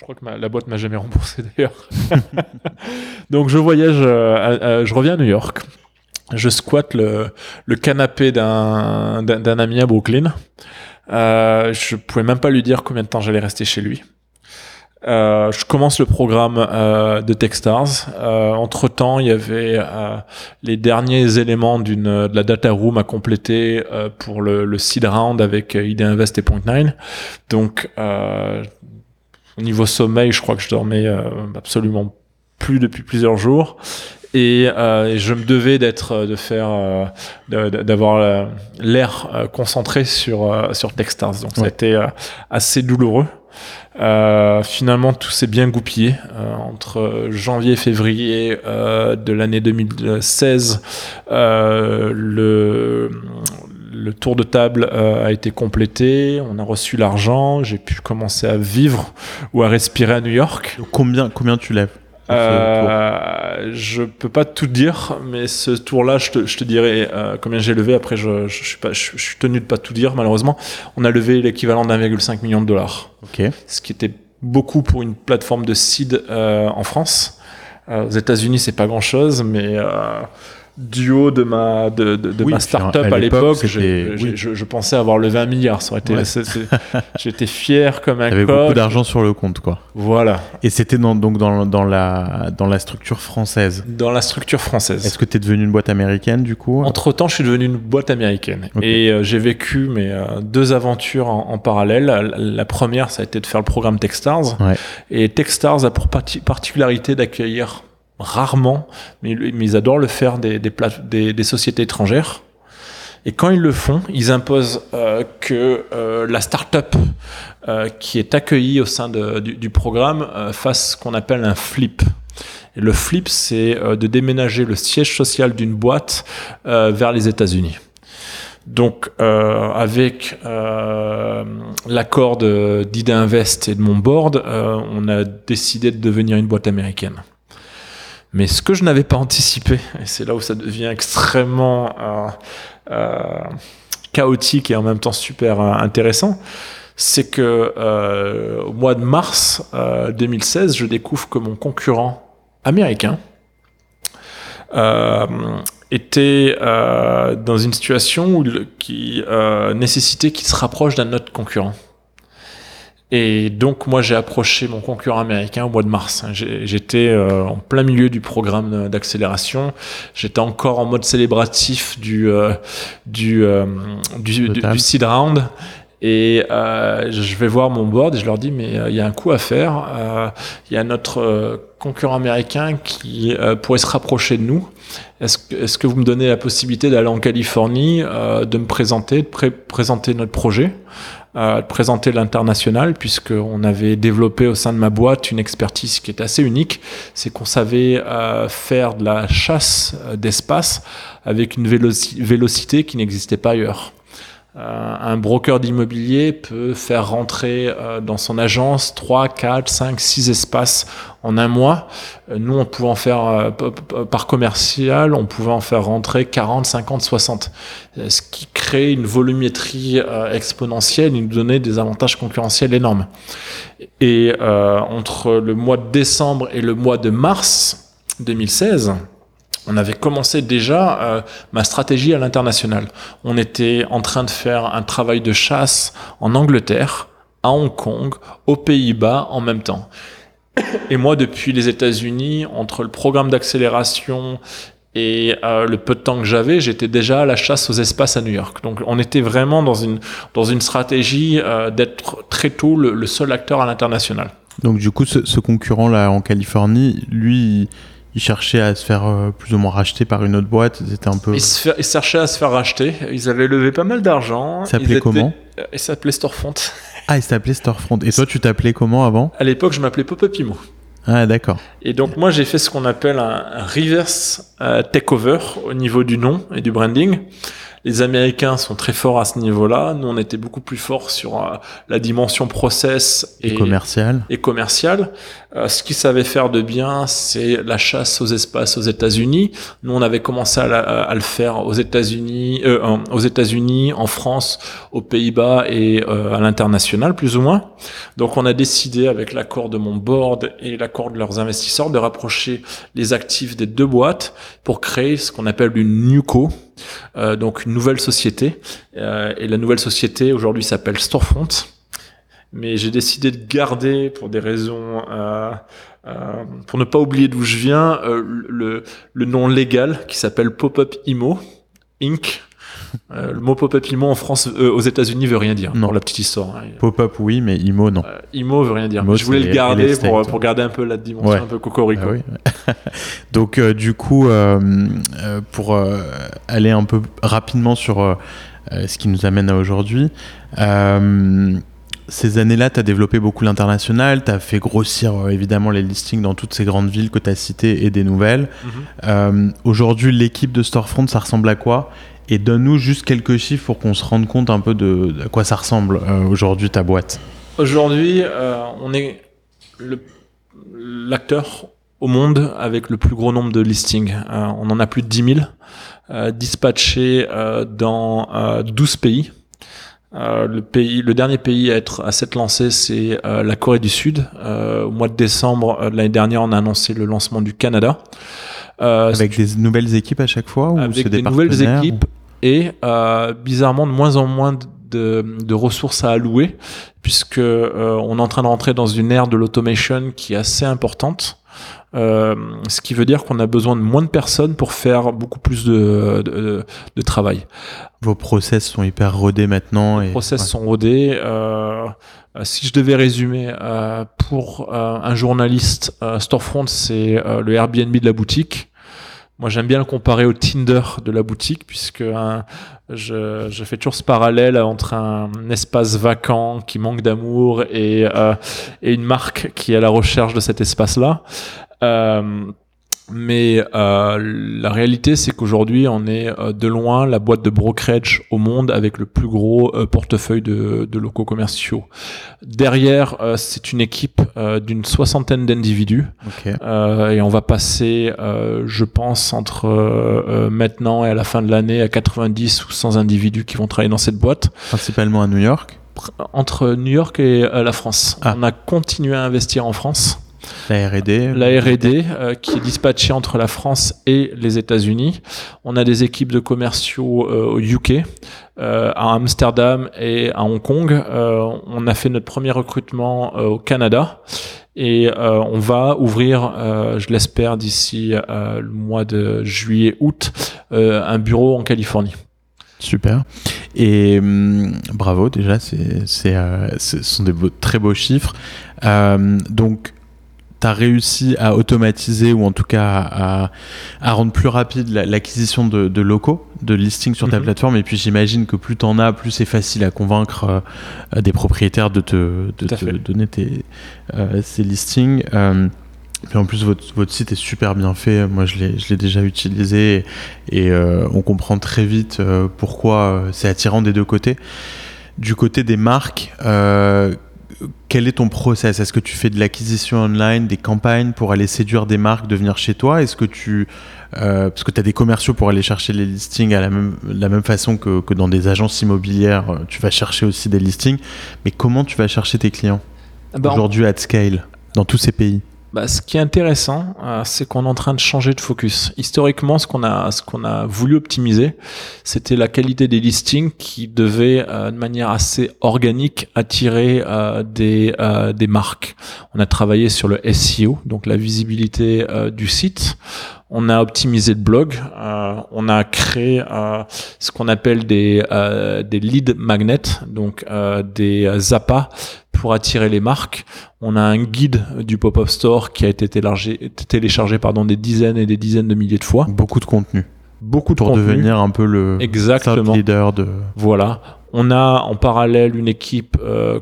je, crois que ma, la boîte m'a jamais remboursé d'ailleurs. donc je voyage, je reviens à New York. Je squatte le, le canapé d'un ami à Brooklyn. Euh, je pouvais même pas lui dire combien de temps j'allais rester chez lui. Euh, je commence le programme euh, de Techstars. Euh, entre temps, il y avait euh, les derniers éléments d'une de la data room à compléter euh, pour le, le, seed round avec ID Invest et Point9. Donc, au niveau sommeil, je crois que je dormais absolument plus depuis plusieurs jours. Et euh, je me devais d'être de faire euh, d'avoir l'air euh, concentré sur euh, sur Techstars. Donc ouais. ça a été assez douloureux. Euh, finalement tout s'est bien goupillé entre janvier et février de l'année 2016 le le tour de table euh, a été complété, on a reçu l'argent, j'ai pu commencer à vivre ou à respirer à New York. Combien, combien tu lèves euh, je peux pas tout dire, mais ce tour-là, je te, je te dirai euh, combien j'ai levé. Après, je, je, suis pas, je, suis tenu de pas tout dire, malheureusement. On a levé l'équivalent d'1,5 million de dollars. Ok. Ce qui était beaucoup pour une plateforme de seed euh, en France. Aux États-Unis, c'est pas grand-chose, mais du haut de ma de, de, de oui, ma startup à, à l'époque, oui. je, je, pensais avoir levé un milliard. Ça aurait été, ouais. j'étais fier comme un coq. beaucoup d'argent sur le compte, quoi. Voilà. Et c'était dans, donc dans, dans la dans la structure française. Dans la structure française. Est-ce que tu es devenu une boîte américaine du coup? Entre temps, je suis devenu une boîte américaine okay. et euh, j'ai vécu mes euh, deux aventures en, en, parallèle. La, la, première, ça a été de faire le programme Techstars. Ouais. Et Techstars a pour particularité d'accueillir rarement, mais, ils adorent le faire des, des, des, des, sociétés étrangères. Et quand ils le font, ils imposent euh, que euh, la start-up euh, qui est accueillie au sein du, du, programme euh, fasse ce qu'on appelle un flip. Le flip, c'est euh, de déménager le siège social d'une boîte euh, vers les États-Unis. Donc, euh, avec euh, l'accord d'IDA Invest et de mon board, euh, on a décidé de devenir une boîte américaine. Mais ce que je n'avais pas anticipé, et c'est là où ça devient extrêmement euh, euh, chaotique et en même temps super euh, intéressant, c'est que au mois de mars 2016, je découvre que mon concurrent américain était dans une situation qui nécessitait qu'il se rapproche d'un autre concurrent. Et donc moi j'ai approché mon concurrent américain au mois de mars. J'étais euh, en plein milieu du programme d'accélération. J'étais encore en mode célébratif du euh, du, euh, du, du, du seed round. Et je vais voir mon board et je leur dis mais il y a un coup à faire. Il y a notre concurrent américain qui pourrait se rapprocher de nous. Est-ce que, est que vous me donnez la possibilité d'aller en Californie, de me présenter, de pré présenter notre projet? Euh, présenter l'international puisqu'on avait développé au sein de ma boîte une expertise qui est assez unique, c'est qu'on savait euh, faire de la chasse d'espace avec une véloci vélocité qui n'existait pas ailleurs. Euh, un broker d'immobilier peut faire rentrer euh, dans son agence 3, 4, 5, 6 espaces en un mois. Euh, nous, on pouvait en faire par commercial, on pouvait en faire rentrer 40, 50, 60. Ce qui crée une volumétrie exponentielle et nous donnait des avantages concurrentiels énormes. Et entre le mois de décembre et le mois de mars 2016, on avait commencé déjà euh, ma stratégie à l'international. On était en train de faire un travail de chasse en Angleterre, à Hong Kong, aux Pays-Bas en même temps. Et moi, depuis les États-Unis, entre le programme d'accélération et euh, le peu de temps que j'avais, j'étais déjà à la chasse aux espaces à New York. Donc, on était vraiment dans une dans une stratégie euh, d'être très tôt le, seul acteur à l'international. Donc, du coup, ce, ce concurrent là en Californie, lui ils cherchaient à se faire euh, plus ou moins racheter par une autre boîte. Ils étaient un peu. Ils, cherchaient à se faire racheter. Ils avaient levé pas mal d'argent. Ça s'appelait comment Ils s'appelaient Storefront. Ah, ils s'appelaient Storefront. Et toi, tu t'appelais comment avant À l'époque, je m'appelais Pop-up Imo. Ah, d'accord. Et donc, moi, j'ai fait ce qu'on appelle un, un reverse euh, takeover au niveau du nom et du branding. Les Américains sont très forts à ce niveau-là. Nous, on était beaucoup plus forts sur euh, la dimension process et, commercial. Et commercial. Euh, ce qu'ils savaient faire de bien, c'est la chasse aux espaces aux États-Unis. Nous, on avait commencé à, le faire aux États-Unis, euh, aux États-Unis, en France, aux Pays-Bas et à l'international, plus ou moins. Donc, on a décidé, avec l'accord de mon board et l'accord de leurs investisseurs, de rapprocher les actifs des deux boîtes pour créer ce qu'on appelle une NUCO euh, donc une nouvelle société. Euh, et la nouvelle société aujourd'hui s'appelle Storefront. Mais j'ai décidé de garder, pour des raisons, euh, pour ne pas oublier d'où je viens, le, le nom légal qui s'appelle Pop-up Imo Inc. Euh, le mot pop-up IMO en France, euh, aux États-Unis, veut rien dire. Non, la petite histoire. Hein. Pop-up, oui, mais IMO, non. Euh, IMO veut rien dire. je voulais le garder pour, pour, garder un peu la dimension un peu cocorico. Ah Donc, du coup, pour aller un peu rapidement sur ce qui nous amène à aujourd'hui, ces années-là, tu as développé beaucoup l'international, tu as fait grossir évidemment les listings dans toutes ces grandes villes que tu as citées et des nouvelles. Mhm. Aujourd'hui, l'équipe de Storefront, ça ressemble à quoi? Et donne-nous juste quelques chiffres pour qu'on se rende compte un peu de, à quoi ça ressemble euh, aujourd'hui ta boîte. Aujourd'hui, euh, on est l'acteur au monde avec le plus gros nombre de listings. Euh, on en a plus de 10 000 dispatchés dans 12 pays. le pays, le dernier pays à être à s'être lancé, c'est la Corée du Sud. au mois de décembre de l'année dernière, on a annoncé le lancement du Canada. avec des nouvelles équipes à chaque fois ou Avec des, des nouvelles équipes et euh, bizarrement de moins en moins de, de ressources à allouer puisque euh, on est en train de rentrer dans une ère de l'automation qui est assez importante. Euh, ce qui veut dire qu'on a besoin de moins de personnes pour faire beaucoup plus de, de, de travail. Vos process sont hyper rodés maintenant. Les process sont rodés. Euh, si je devais résumer, euh, pour euh, un journaliste, Storefront, c'est le Airbnb de la boutique. Moi, j'aime bien le comparer au Tinder de la boutique, puisque hein, je, fais toujours ce parallèle entre un, espace vacant qui manque d'amour et, euh, une marque qui est à la recherche de cet espace-là. Euh, mais euh, la réalité, c'est qu'aujourd'hui, on est euh, de loin la boîte de brokerage au monde avec le plus gros euh, portefeuille de, de, locaux commerciaux. Derrière, c'est une équipe d'une soixantaine d'individus. et on va passer, je pense, entre maintenant et à la fin de l'année, à 90 ou 100 individus qui vont travailler dans cette boîte. Principalement à New York Entre New York et la France. Ah. On a continué à investir en France. La R&D. La R&D euh, qui est dispatchée entre la France et les États-Unis. On a des équipes de commerciaux euh, au UK, euh, à Amsterdam et à Hong Kong. on a fait notre premier recrutement au Canada. Et on va ouvrir, je l'espère, d'ici le mois de juillet-août, un bureau en Californie. Super. Et hum, bravo déjà, c'est, c'est, ce sont des très beaux chiffres. donc tu as réussi à automatiser ou en tout cas à, à rendre plus rapide l'acquisition de, de, locaux, de listings sur ta mhm. plateforme. Et puis j'imagine que plus tu en as, plus c'est facile à convaincre euh, des propriétaires de te, de te donner tes, euh, ces listings. Euh, puis en plus, votre, votre, site est super bien fait. Moi, je l'ai déjà utilisé et, et on comprend très vite pourquoi c'est attirant des deux côtés. Du côté des marques, quel est ton process? Est-ce que tu fais de l'acquisition online, des campagnes pour aller séduire des marques de venir chez toi? Est-ce que tu euh, parce que tu as des commerciaux pour aller chercher les listings à la même, la même façon que, que, dans des agences immobilières, euh, tu vas chercher aussi des listings. Mais comment tu vas chercher tes clients ah bah, aujourd'hui at scale dans tous ces pays? Bah, ce qui est intéressant, euh, c'est qu'on est en train de changer de focus. Historiquement, ce qu'on a, ce qu'on a voulu optimiser, c'était la qualité des listings qui devait, euh, de manière assez organique, attirer euh, des, des marques. On a travaillé sur le SEO, donc la visibilité du site on a optimisé le blog, euh, on a créé euh, ce qu'on appelle des, euh, des lead magnets, donc des appâts pour attirer les marques. On a un guide du pop-up store qui a été téléchargé, téléchargé pardon, des dizaines et des dizaines de milliers de fois. Beaucoup de contenu. Beaucoup de pour devenir un peu le Exactement. leader de. Voilà. On a en parallèle une équipe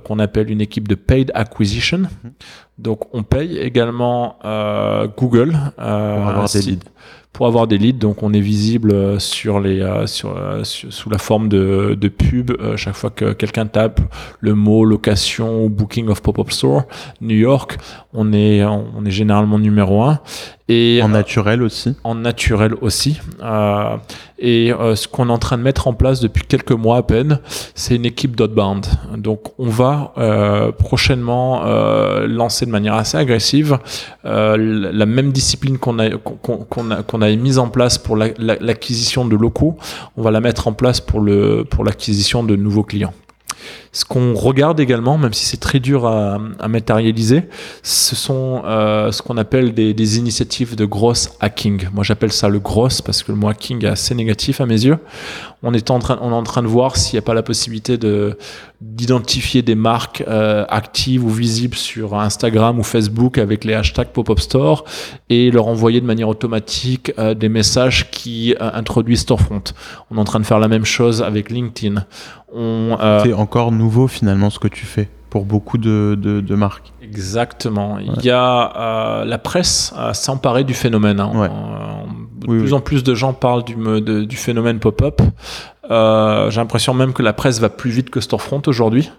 qu'on appelle une équipe de paid acquisition. Mhm. Donc on paye également euh, Google euh, pour avoir des leads. pour avoir des leads. Donc on est visible sur les sur, sous la forme de, de pub chaque fois que quelqu'un tape le mot location ou booking of pop-up store New York, on est on est généralement numéro un et en naturel aussi. En naturel aussi. Euh, et euh, ce qu'on est en train de mettre en place depuis quelques mois à peine, c'est une équipe d'outbound. Donc on va euh, prochainement euh, lancer de manière assez agressive euh, la même discipline qu'on a qu'on a qu'on a mise en place pour l'acquisition de locaux. On va la mettre en place pour le pour l'acquisition de nouveaux clients. Ce qu'on regarde également, même si c'est très dur à, matérialiser, ce sont euh, ce qu'on appelle des, initiatives de gross hacking. Moi, j'appelle ça le gross parce que le mot hacking est assez négatif à mes yeux. On est en train, on est en train de voir s'il n'y a pas la possibilité de d'identifier des marques euh, actives ou visibles sur Instagram ou Facebook avec les hashtags pop-up store et leur envoyer de manière automatique euh, des messages qui introduisent Storefront. On est en train de faire la même chose avec LinkedIn. On, c'est encore nouveau finalement ce que tu fais pour beaucoup de, de, marques. Exactement. Il y a euh, la presse à s'emparer du phénomène. Hein. de plus en plus de gens parlent du, du phénomène pop-up. Euh, J'ai l'impression même que la presse va plus vite que Storefront aujourd'hui.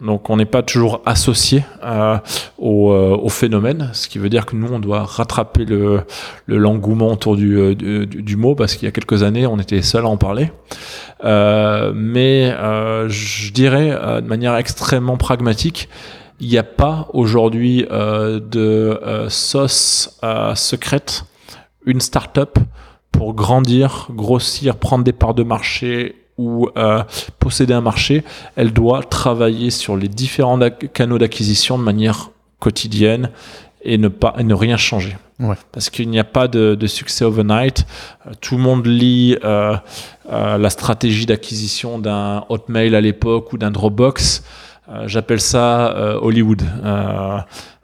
Donc on n'est pas toujours associé euh, au, euh, au, phénomène, ce qui veut dire que nous on doit rattraper le l'engouement autour du, mot parce qu'il y a quelques années on était seuls à en parler. Mais je dirais de manière extrêmement pragmatique, il n'y a pas aujourd'hui de sauce secrète, une start-up pour grandir, grossir, prendre des parts de marché ou posséder un marché, elle doit travailler sur les différents canaux d'acquisition de manière quotidienne et ne pas et ne rien changer. Ouais. Parce qu'il n'y a pas de, de, succès overnight. Euh, tout le monde lit euh, euh, la stratégie d'acquisition d'un Hotmail à l'époque ou d'un Dropbox. Euh, J'appelle ça euh, Hollywood.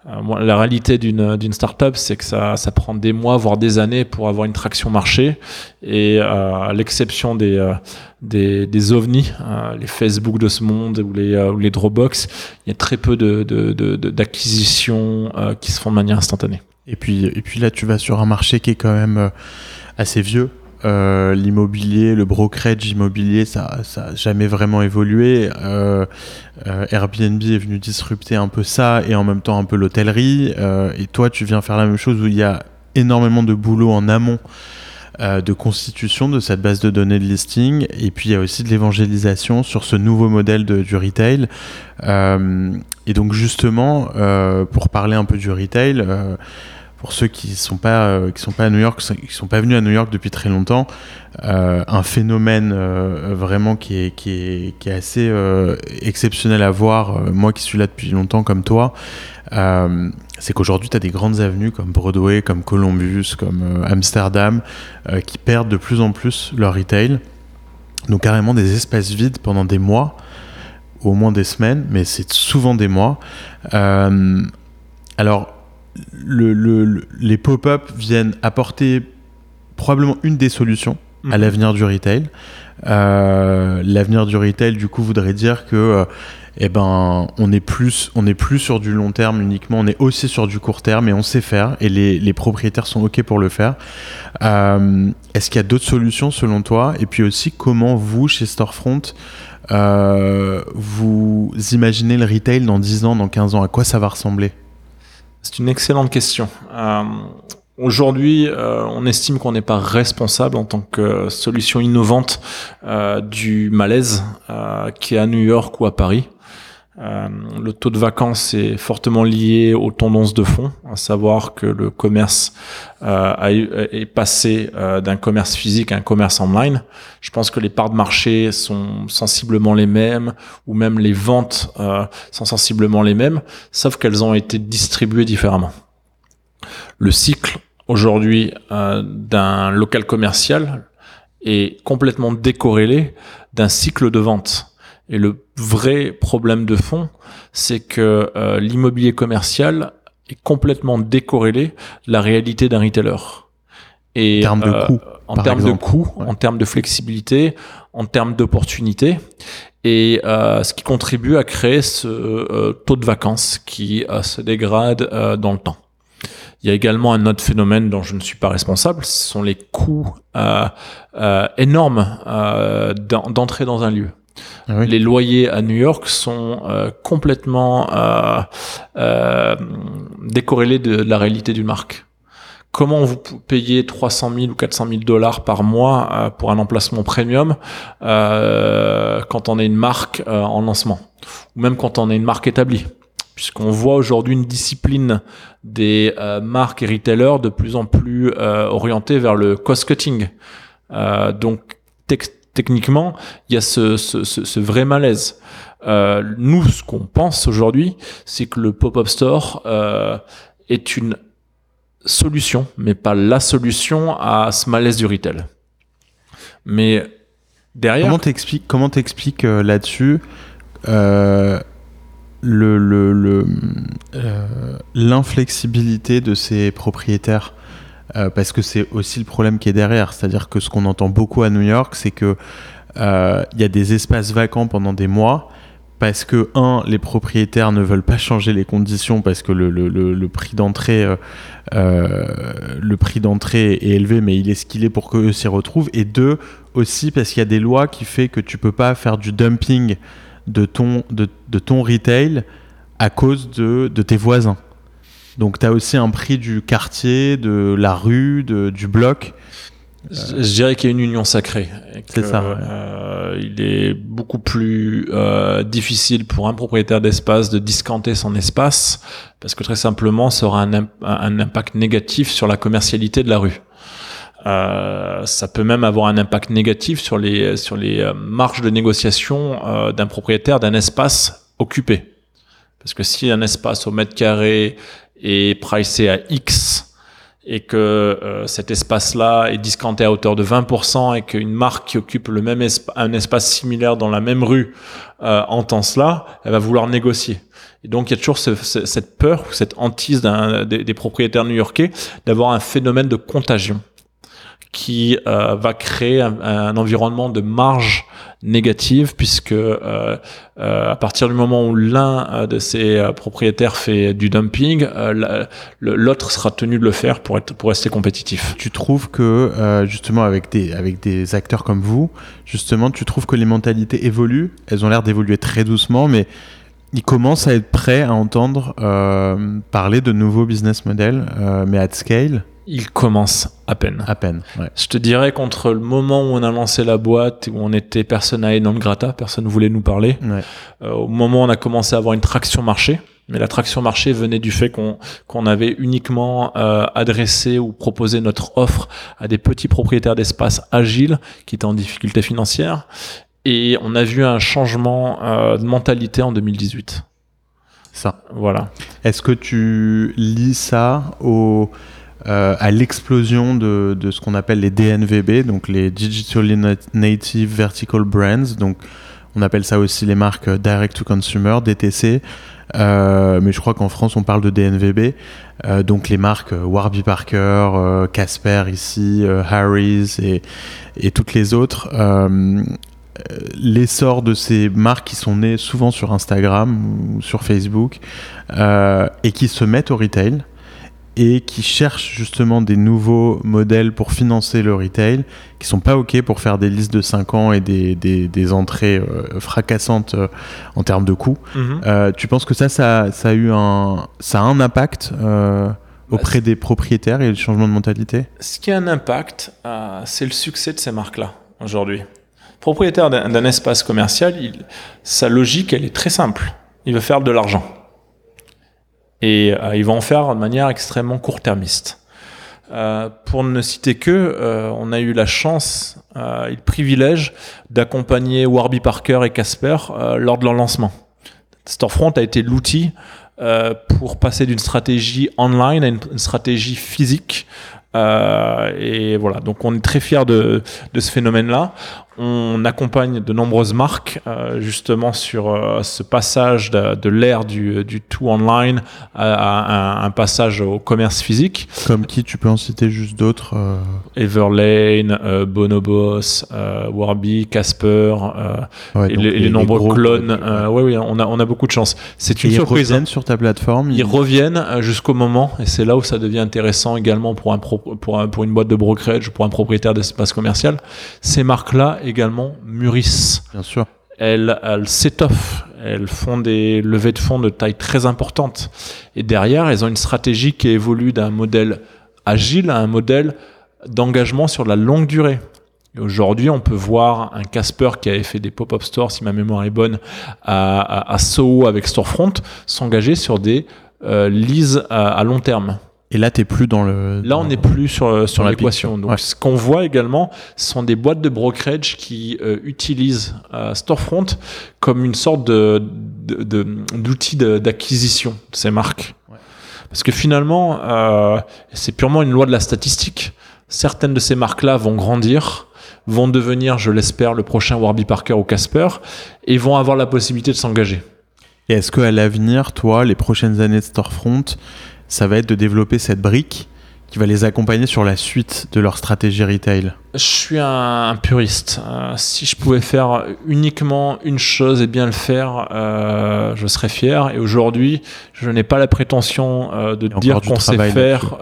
Euh, la réalité d'une startup, c'est que ça, ça prend des mois, voire des années pour avoir une traction marché. Et à l'exception des, des, des ovnis, les Facebook de ce monde ou les, Dropbox, il y a très peu de d'acquisitions qui se font de manière instantanée. Et puis, et puis là, tu vas sur un marché qui est quand même euh, assez vieux. Euh, l'immobilier, le brokerage immobilier, ça, ça a jamais vraiment évolué. Euh, euh, Airbnb est venu disrupter un peu ça et en même temps un peu l'hôtellerie. Et toi, tu viens faire la même chose où il y a énormément de boulot en amont de constitution de cette base de données de listing. Et puis il y a aussi de l'évangélisation sur ce nouveau modèle du retail. et donc justement, pour parler un peu du retail pour ceux qui sont euh, sont pas à New York, qui sont pas venus à New York depuis très longtemps, euh, un phénomène euh, vraiment qui est assez euh, exceptionnel à voir. Moi qui suis là depuis longtemps comme toi, c'est qu'aujourd'hui tu as des grandes avenues comme Broadway, comme Columbus, comme Amsterdam, qui perdent de plus en plus leur retail. Donc carrément des espaces vides pendant des mois, au moins des semaines, mais c'est souvent des mois. alors le, les pop-up viennent apporter probablement une des solutions à mhm. l'avenir du retail. Euh, l'avenir du retail, du coup, voudrait dire que, euh, eh ben, on est plus, on est plus sur du long terme uniquement, on est aussi sur du court terme et on sait faire et les, les propriétaires sont ok pour le faire. Euh, Est-ce qu'il y a d'autres solutions selon toi? Et puis aussi, comment vous, chez Storefront, vous imaginez le retail dans 10 ans, dans 15 ans? À quoi ça va ressembler? C'est une excellente question. Euh, Aujourd'hui, euh, on estime qu'on n'est pas responsable en tant que solution innovante euh, du malaise qui est à New York ou à Paris. Euh, le taux de vacances est fortement lié aux tendances de fond, à savoir que le commerce euh, est passé euh, d'un commerce physique à un commerce online. Je pense que les parts de marché sont sensiblement les mêmes, ou même les ventes euh, sont sensiblement les mêmes, sauf qu'elles ont été distribuées différemment. Le cycle aujourd'hui d'un local commercial est complètement décorrélé d'un cycle de vente. Et le vrai problème de fond, c'est que euh, l'immobilier commercial est complètement décorrélé de la réalité d'un retailer. Et, en termes de euh, coûts, en termes de coûts, en termes de flexibilité, en termes d'opportunité, et euh, ce qui contribue à créer ce taux de vacances qui se dégrade dans le temps. Il y a également un autre phénomène dont je ne suis pas responsable, ce sont les coûts euh, euh, énormes euh, d'entrer dans un lieu. Ah les loyers à New York sont euh, complètement euh, euh, décorrélés de, la réalité d'une marque. Comment vous payez 300 000 ou 400 000 dollars par mois pour un emplacement premium quand on est une marque en lancement? Ou même quand on est une marque établie puisqu'on voit aujourd'hui une discipline des marques et retailers de plus en plus orientée vers le cost cutting. donc techniquement, il y a ce, vrai malaise. Euh, nous, ce qu'on pense aujourd'hui, c'est que le pop-up store euh, est une solution, mais pas la solution à ce malaise du retail. Mais derrière... Comment t'expliques, comment euh, là-dessus le, le, l'inflexibilité de ces propriétaires? Euh, parce que c'est aussi le problème qui est derrière. C'est-à-dire que ce qu'on entend beaucoup à New York, c'est que euh, il y a des espaces vacants pendant des mois parce que un, les propriétaires ne veulent pas changer les conditions parce que le, le, le, prix d'entrée, euh, euh, le prix d'entrée est élevé, mais il est ce qu'il est pour qu'eux s'y retrouvent. Et deux, aussi parce qu'il y a des lois qui fait que tu peux pas faire du dumping de ton, de, ton retail à cause de tes voisins. Donc tu as aussi un prix du quartier, de la rue, de, du bloc. Je, dirais qu'il y a une union sacrée. C'est ça. Euh, il est beaucoup plus euh, difficile pour un propriétaire d'espace de discanter son espace parce que très simplement, ça aura un, un impact négatif sur la commercialité de la rue. Euh, ça peut même avoir un impact négatif sur les sur les marges de négociation d'un propriétaire d'un espace occupé. Parce que si un espace au mètre carré est pricé à X et que euh, cet espace-là est discounté à hauteur de 20% et qu'une marque qui occupe le même un espace similaire dans la même rue euh, entend cela, elle va vouloir négocier. Et donc il y a toujours ce, cette peur, cette hantise des, des propriétaires new-yorkais d'avoir un phénomène de contagion qui euh, va créer un, environnement de marge négative puisque euh, euh, à partir du moment où l'un de euh, propriétaires fait du dumping, l'autre sera tenu de le faire pour être pour rester compétitif. Tu trouves que justement avec des avec des acteurs comme vous, justement, tu trouves que les mentalités évoluent? Elles ont l'air d'évoluer très doucement, mais ils commencent à être prêts à entendre parler de nouveaux business models, mais at scale? Il commence à peine. À peine. Ouais. Je te dirais qu'entre le moment où on a lancé la boîte, où on était persona non grata, personne ne voulait nous parler, ouais. euh, au moment où on a commencé à avoir une traction marché, mais la traction marché venait du fait qu'on qu'on avait uniquement euh, adressé ou proposé notre offre à des petits propriétaires d'espace agiles qui étaient en difficulté financière. Et on a vu un changement euh, de mentalité en 2018. Ça. Voilà. Est-ce que tu lis ça au euh, à l'explosion de, ce qu'on appelle les DNVB, donc les Digitally Native Vertical Brands. Donc, on appelle ça aussi les marques Direct to Consumer, DTC. Euh, mais je crois qu'en France, on parle de DNVB. Euh, donc, les marques Warby Parker, euh, Casper ici, euh, Harry's et, toutes les autres. L'essor de ces marques qui sont nées souvent sur Instagram ou sur Facebook et qui se mettent au retail et qui cherchent justement des nouveaux modèles pour financer le retail, qui sont pas OK pour faire des listes de 5 ans et des, des, des entrées euh, fracassantes euh, en termes de coûts. Mm -hmm. euh, tu penses que ça, ça, ça, a eu un, ça a un impact euh, auprès des propriétaires et le changement de mentalité? Ce qui a un impact, c'est le succès de ces marques-là aujourd'hui. Propriétaire d'un espace commercial, il, sa logique, elle est très simple. Il veut faire de l'argent et euh, ils vont en faire de manière extrêmement court-termiste. Euh, pour ne citer que, euh, on a eu la chance euh, et le privilège d'accompagner Warby Parker et Casper euh, lors de leur lancement. Storefront a été l'outil euh, pour passer d'une stratégie online à une, stratégie physique. et voilà, donc on est très fiers de ce phénomène-là. On accompagne de nombreuses marques euh, justement sur euh, ce passage de, de l'ère du, du tout online à, un, passage au commerce physique. Comme qui tu peux en citer juste d'autres euh? Everlane, Bonobos, Warby, Casper et, les, nombreux clones. oui, oui, on a, on a beaucoup de chance. C'est une surprise. Ils reviennent hein. sur ta plateforme. Ils, reviennent jusqu'au moment et c'est là où ça devient intéressant également pour un, pour, un, pour une boîte de brokerage, pour un propriétaire d'espace commercial. Ces marques-là également mûrissent. Bien sûr. Elles, elles s'étoffent, elles font des levées de fonds de taille très importante. Et derrière, elles ont une stratégie qui évolue d'un modèle agile à un modèle d'engagement sur la longue durée. Aujourd'hui, on peut voir un Casper qui avait fait des pop-up stores, si ma mémoire est bonne, à, à, Soho avec Storefront, s'engager sur des euh, leases à long terme. Et là, tu plus dans le. Là, on n'est plus sur, sur l'équation. Donc, ce qu'on voit également, ce sont des boîtes de brokerage qui euh, utilisent euh, Storefront comme une sorte de, d'outil d'acquisition de ces marques. Parce que finalement, euh, c'est purement une loi de la statistique. Certaines de ces marques-là vont grandir, vont devenir, je l'espère, le prochain Warby Parker ou Casper, et vont avoir la possibilité de s'engager. Et est-ce qu'à l'avenir, toi, les prochaines années de Storefront, ça va être de développer cette brique qui va les accompagner sur la suite de leur stratégie retail Je suis un, puriste. Euh, si je pouvais faire uniquement une chose et bien le faire, euh, je serais fier. Et aujourd'hui, je n'ai pas la prétention euh, de dire qu'on sait faire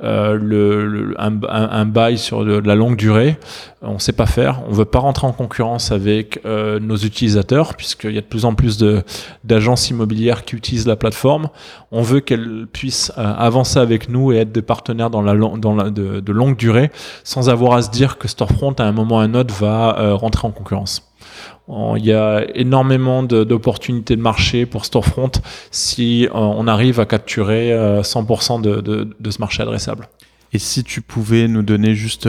le, un, bail sur de, la longue durée. On ne sait pas faire. On ne veut pas rentrer en concurrence avec nos utilisateurs, puisqu'il y a de plus en plus d'agences immobilières qui utilisent la plateforme. On veut qu'elles puissent avancer avec nous et être des partenaires dans la, dans la, de, de longue durée, sans avoir à se dire que Storefront, à un moment ou à un autre, va euh, rentrer en concurrence. Il y a énormément d'opportunités de, marché pour Storefront si euh, on arrive à capturer 100% euh, de, de, ce marché adressable. Et si tu pouvais nous donner juste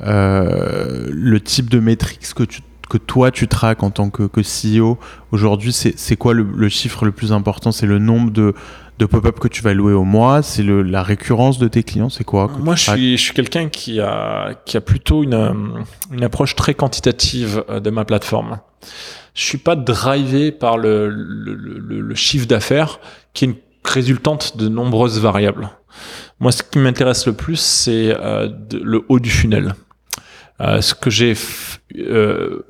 le type de métriques que, tu, que toi tu traques en tant que, que CEO aujourd'hui, c'est quoi le, le, chiffre le plus important? C'est le nombre de, de pop-up que tu vas louer au mois? C'est la récurrence de tes clients? C'est quoi Moi, je suis, je suis quelqu'un qui a, qui a plutôt une, une approche très quantitative euh, de ma plateforme. Je suis pas drivé par le, le, le, chiffre d'affaires qui est une résultante de nombreuses variables. Moi, ce qui m'intéresse le plus, c'est euh, le haut du funnel. Euh, ce que j'ai euh,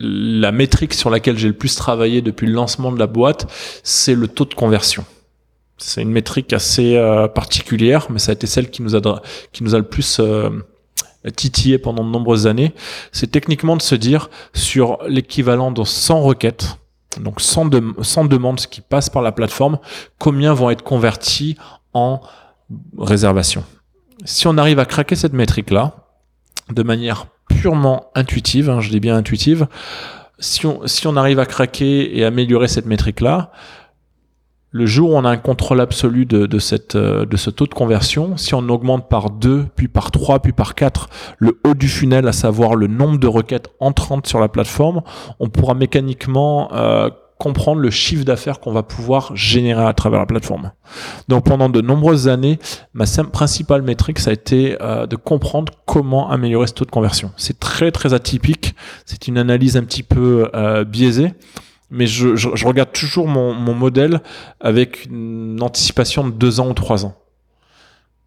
la métrique sur laquelle j'ai le plus travaillé depuis le lancement de la boîte, c'est le taux de conversion. C'est une métrique assez euh, particulière, mais ça a été celle qui nous a, qui nous a le plus euh, titillé pendant de nombreuses années. C'est techniquement de se dire sur l'équivalent de 100 requêtes, donc 100, de, 100 demandes qui passent par la plateforme, combien vont être converties en réservation. Si on arrive à craquer cette métrique-là, de manière purement intuitive, hein, je dis bien intuitive, si on, si on arrive à craquer et améliorer cette métrique-là, le jour où on a un contrôle absolu de, de, cette, euh, de ce taux de conversion, si on augmente par 2, puis par 3, puis par 4 le haut du funnel, à savoir le nombre de requêtes entrantes sur la plateforme, on pourra mécaniquement euh, comprendre le chiffre d'affaires qu'on va pouvoir générer à travers la plateforme. Donc pendant de nombreuses années, ma principale métrique, ça a été euh, de comprendre comment améliorer ce taux de conversion. C'est très très atypique, c'est une analyse un petit peu biaisée mais je, regarde toujours mon, modèle avec une anticipation de deux ans ou trois ans.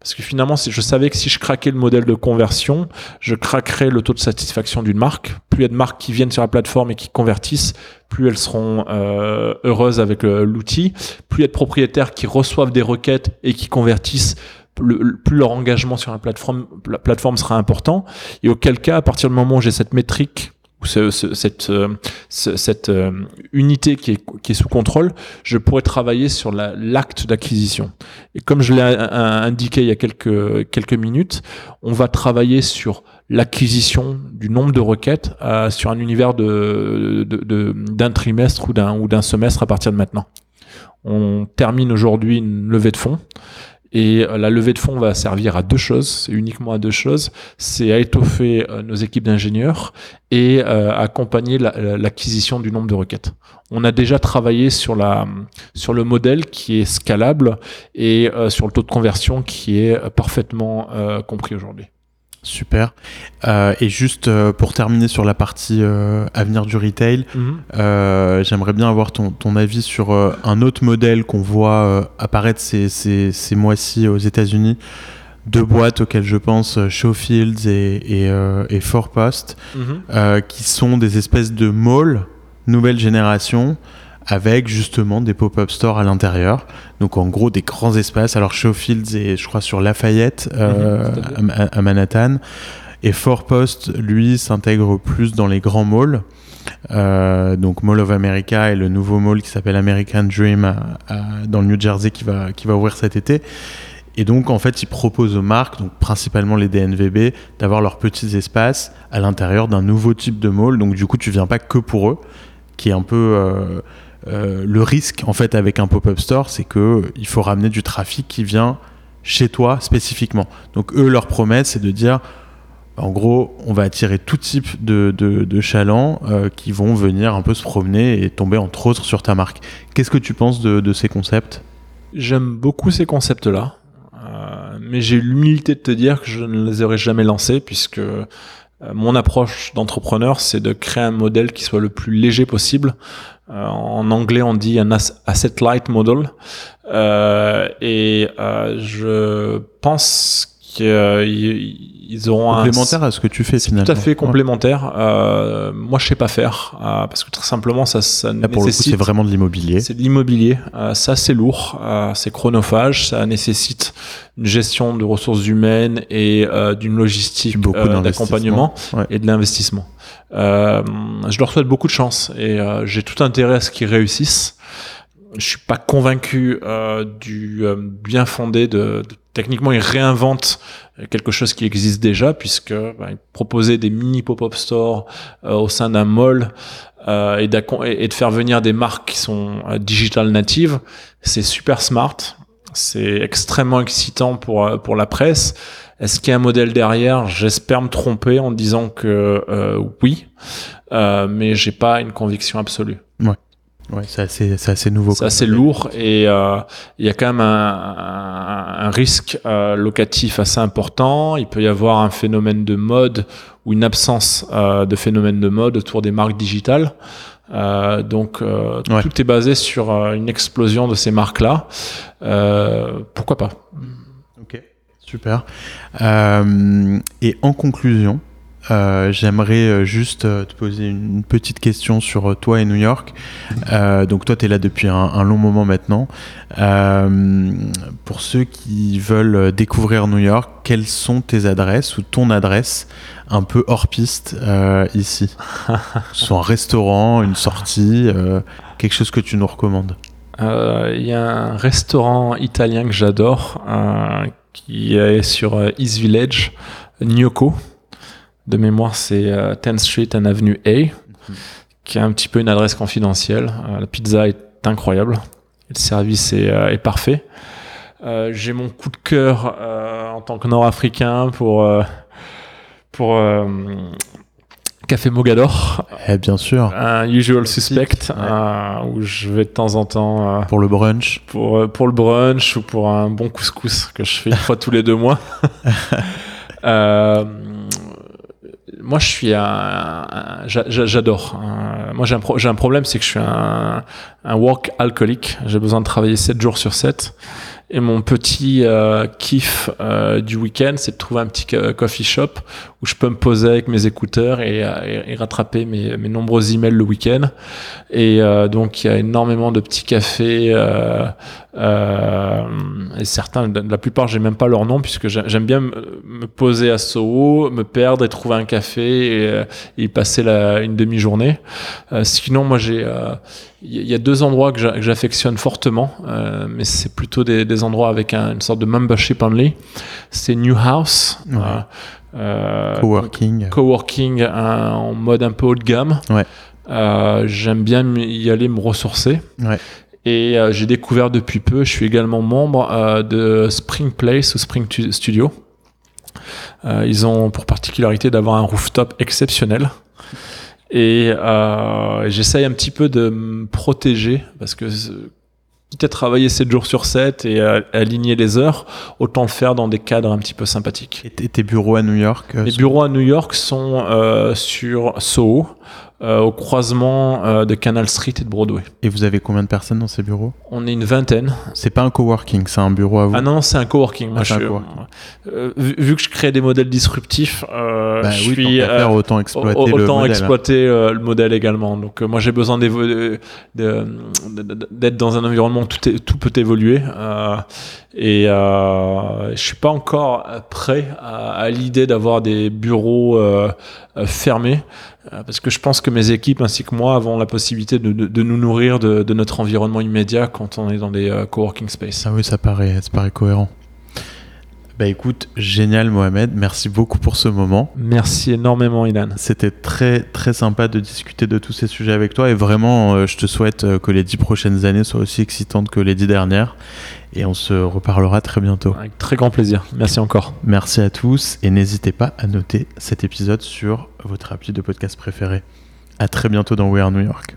Parce que finalement, je savais que si je craquais le modèle de conversion, je craquerais le taux de satisfaction d'une marque. Plus il y a de marques qui viennent sur la plateforme et qui convertissent, plus elles seront euh, heureuses avec l'outil. Plus il y a de propriétaires qui reçoivent des requêtes et qui convertissent, plus leur engagement sur la plateforme, la plateforme sera important. Et auquel cas, à partir du moment où j'ai cette métrique ou ce, cette, euh, cette euh, unité qui est, qui est, sous contrôle, je pourrais travailler sur l'acte d'acquisition. Et comme je l'ai indiqué il y a quelques, quelques minutes, on va travailler sur l'acquisition du nombre de requêtes euh, sur un univers de, d'un trimestre ou d'un ou d'un semestre à partir de maintenant. On termine aujourd'hui une levée de fonds et euh, la levée de fonds va servir à deux choses, uniquement à deux choses. C'est à étoffer euh, nos équipes d'ingénieurs et euh, accompagner l'acquisition du nombre de requêtes. On a déjà travaillé sur la sur le modèle qui est scalable et sur le taux de conversion qui est parfaitement compris aujourd'hui. Super. Euh, et juste euh, pour terminer sur la partie euh, avenir du retail, Mhm. j'aimerais bien avoir ton, ton avis sur un autre modèle qu'on voit apparaître ces, ces, ces mois-ci aux États-Unis. Deux boîtes auxquelles je pense, Showfields et, et, et Four Post, Mhm. qui sont des espèces de malls nouvelle génération avec justement des pop-up stores à l'intérieur. Donc en gros des grands espaces. Alors Showfields est je crois sur Lafayette euh, Mhm, à, à Manhattan. Et Four Post, lui, s'intègre plus dans les grands malls. Euh, donc Mall of America et le nouveau mall qui s'appelle American Dream à- à- dans le New Jersey qui va, qui va ouvrir cet été. Et donc en fait, ils proposent aux marques, donc principalement les DNVB, d'avoir leurs petits espaces à l'intérieur d'un nouveau type de mall. Donc du coup, tu viens pas que pour eux, qui est un peu euh, euh, le risque en fait avec un pop-up store, c'est que il faut ramener du trafic qui vient chez toi spécifiquement. Donc eux, leur promesse, c'est de dire, en gros, on va attirer tout type de, de, de chalands euh, qui vont venir un peu se promener et tomber entre autres sur ta marque. Qu'est-ce que tu penses de, de ces concepts? J'aime beaucoup ces concepts-là, euh, mais j'ai l'humilité de te dire que je ne les aurais jamais lancés puisque mon approche d'entrepreneur, c'est de créer un modèle qui soit le plus léger possible. Euh, en anglais, on dit un as- asset light model, Euh, et euh, je pense qu'ils auront un Complémentaire à ce que tu fais finalement. tout à fait complémentaire. Euh, moi, je sais pas faire euh, parce que très simplement, ça, ça Là, pour le coup, nécessite c'est vraiment de l'immobilier. c'est de l'immobilier. Euh, ça, c'est lourd, euh, c'est chronophage, ça nécessite une gestion de ressources humaines et euh, d'une logistique euh, d'accompagnement Ouais. et de l'investissement. Euh, je leur souhaite beaucoup de chance et euh, j'ai tout intérêt à ce qu'ils réussissent. Je suis pas convaincu euh, du euh, bien fondé de, de- techniquement ils réinventent quelque chose qui existe déjà puisque bah, ils proposaient des mini pop-up stores euh, au sein d'un mall et, et de faire venir des marques qui sont digital natives, c'est super smart, c'est extrêmement excitant pour pour la presse. Est-ce qu'il y a un modèle derrière? J'espère me tromper en disant que euh, oui, euh, mais j'ai pas une conviction absolue. Ouais, c'est assez, c'est assez nouveau. C'est assez lourd et euh, il y a quand même un, un- un risque euh, locatif assez important. Il peut y avoir un phénomène de mode ou une absence euh, de phénomène de mode autour des marques digitales. Donc Ouais. tout est basé sur une explosion de ces marques-là. Pourquoi pas? Super. Euh, et en conclusion, euh, j'aimerais euh, juste te poser une petite question sur toi et New York. Euh, donc toi, tu es là depuis un, un long moment maintenant. Euh, pour ceux qui veulent découvrir New York, quelles sont tes adresses ou ton adresse un peu hors piste ici? Soit un restaurant, une sortie, quelque chose que tu nous recommandes? Euh, Il y a un restaurant italien que j'adore euh, qui est sur euh, East Village, Gnocco. De mémoire, c'est euh, 10th Street and Avenue A, qui a un petit peu une adresse confidentielle. Euh, la pizza est incroyable. Le service est, euh, est parfait. Euh, J'ai mon coup de cœur euh, en tant que Nord-Africain pour, euh, pour euh, Café Mogador, Eh bien sûr, un usual suspect, Ouais. euh, où je vais de temps en temps euh, pour le brunch. pour, euh, pour le brunch ou pour un bon couscous que je fais une fois tous les deux mois. Euh, moi, je suis un, un- j'a- j'a- j'adore. Euh, moi, j'ai un, pro- j'ai un problème, c'est que je suis un, un work alcoolique. J'ai besoin de travailler 7 jours sur 7. Et mon petit euh, kiff euh, du week-end, c'est de trouver un petit co- coffee shop où je peux me poser avec mes écouteurs et, euh, et- rattraper mes, mes nombreux emails le week-end. Et euh, donc, il y a énormément de petits cafés. Euh, euh, et certains, la plupart, j'ai même pas leur nom puisque j'ai- j'aime bien me poser à Soho, me perdre et trouver un café et, euh, passer la, une demi-journée. Euh, sinon, moi, j'ai, euh, il y, a- deux endroits que j'a- que j'affectionne fortement, euh, mais c'est plutôt des, des endroits avec un- une sorte de membership only. C'est New House. Ouais. euh, euh, Coworking. coworking un- en mode un peu haut de gamme. Ouais. Euh, J'aime bien y aller me ressourcer. Ouais. Et j'ai découvert depuis peu, je suis également membre de Spring Place ou Spring Tu- Studio. Ils ont pour particularité d'avoir un rooftop exceptionnel. Et euh, j'essaye un petit peu de me protéger parce que euh, quitte à travailler 7 jours sur 7 et à aligner les heures, autant le faire dans des cadres un petit peu sympathiques. Et tes bureaux à New York Les bureaux à New York sont euh, sur Soho, euh, au croisement euh, de Canal Street et de Broadway. Et vous avez combien de personnes dans ces bureaux? On est une vingtaine. C'est pas un coworking, c'est un bureau à vous? Ah non, c'est un coworking. Moi, Ah, je c'est un suis- coworking. euh, vu, vu que je crée des modèles disruptifs, Bah je oui, suis faire, autant exploiter le modèle. exploiter euh, le modèle également. Donc moi j'ai besoin d'être dans un environnement où tout, est- tout peut évoluer. et je suis pas encore prêt à, à l'idée d'avoir des bureaux fermés. Euh, Parce que je pense que mes équipes ainsi que moi avons la possibilité de, de- de nous nourrir de, de notre environnement immédiat quand on est dans des euh, coworking space. Ah oui, ça paraît, ça paraît cohérent. Bah écoute, génial Mohamed, merci beaucoup pour ce moment. Merci énormément Ilan. C'était très très sympa de discuter de tous ces sujets avec toi et vraiment euh, je te souhaite que les dix prochaines années soient aussi excitantes que les dix dernières et on se reparlera très bientôt. Avec très grand plaisir. Merci encore. Merci à tous et n'hésitez pas à noter cet épisode sur votre appli de podcast préféré. À très bientôt dans We Are New York.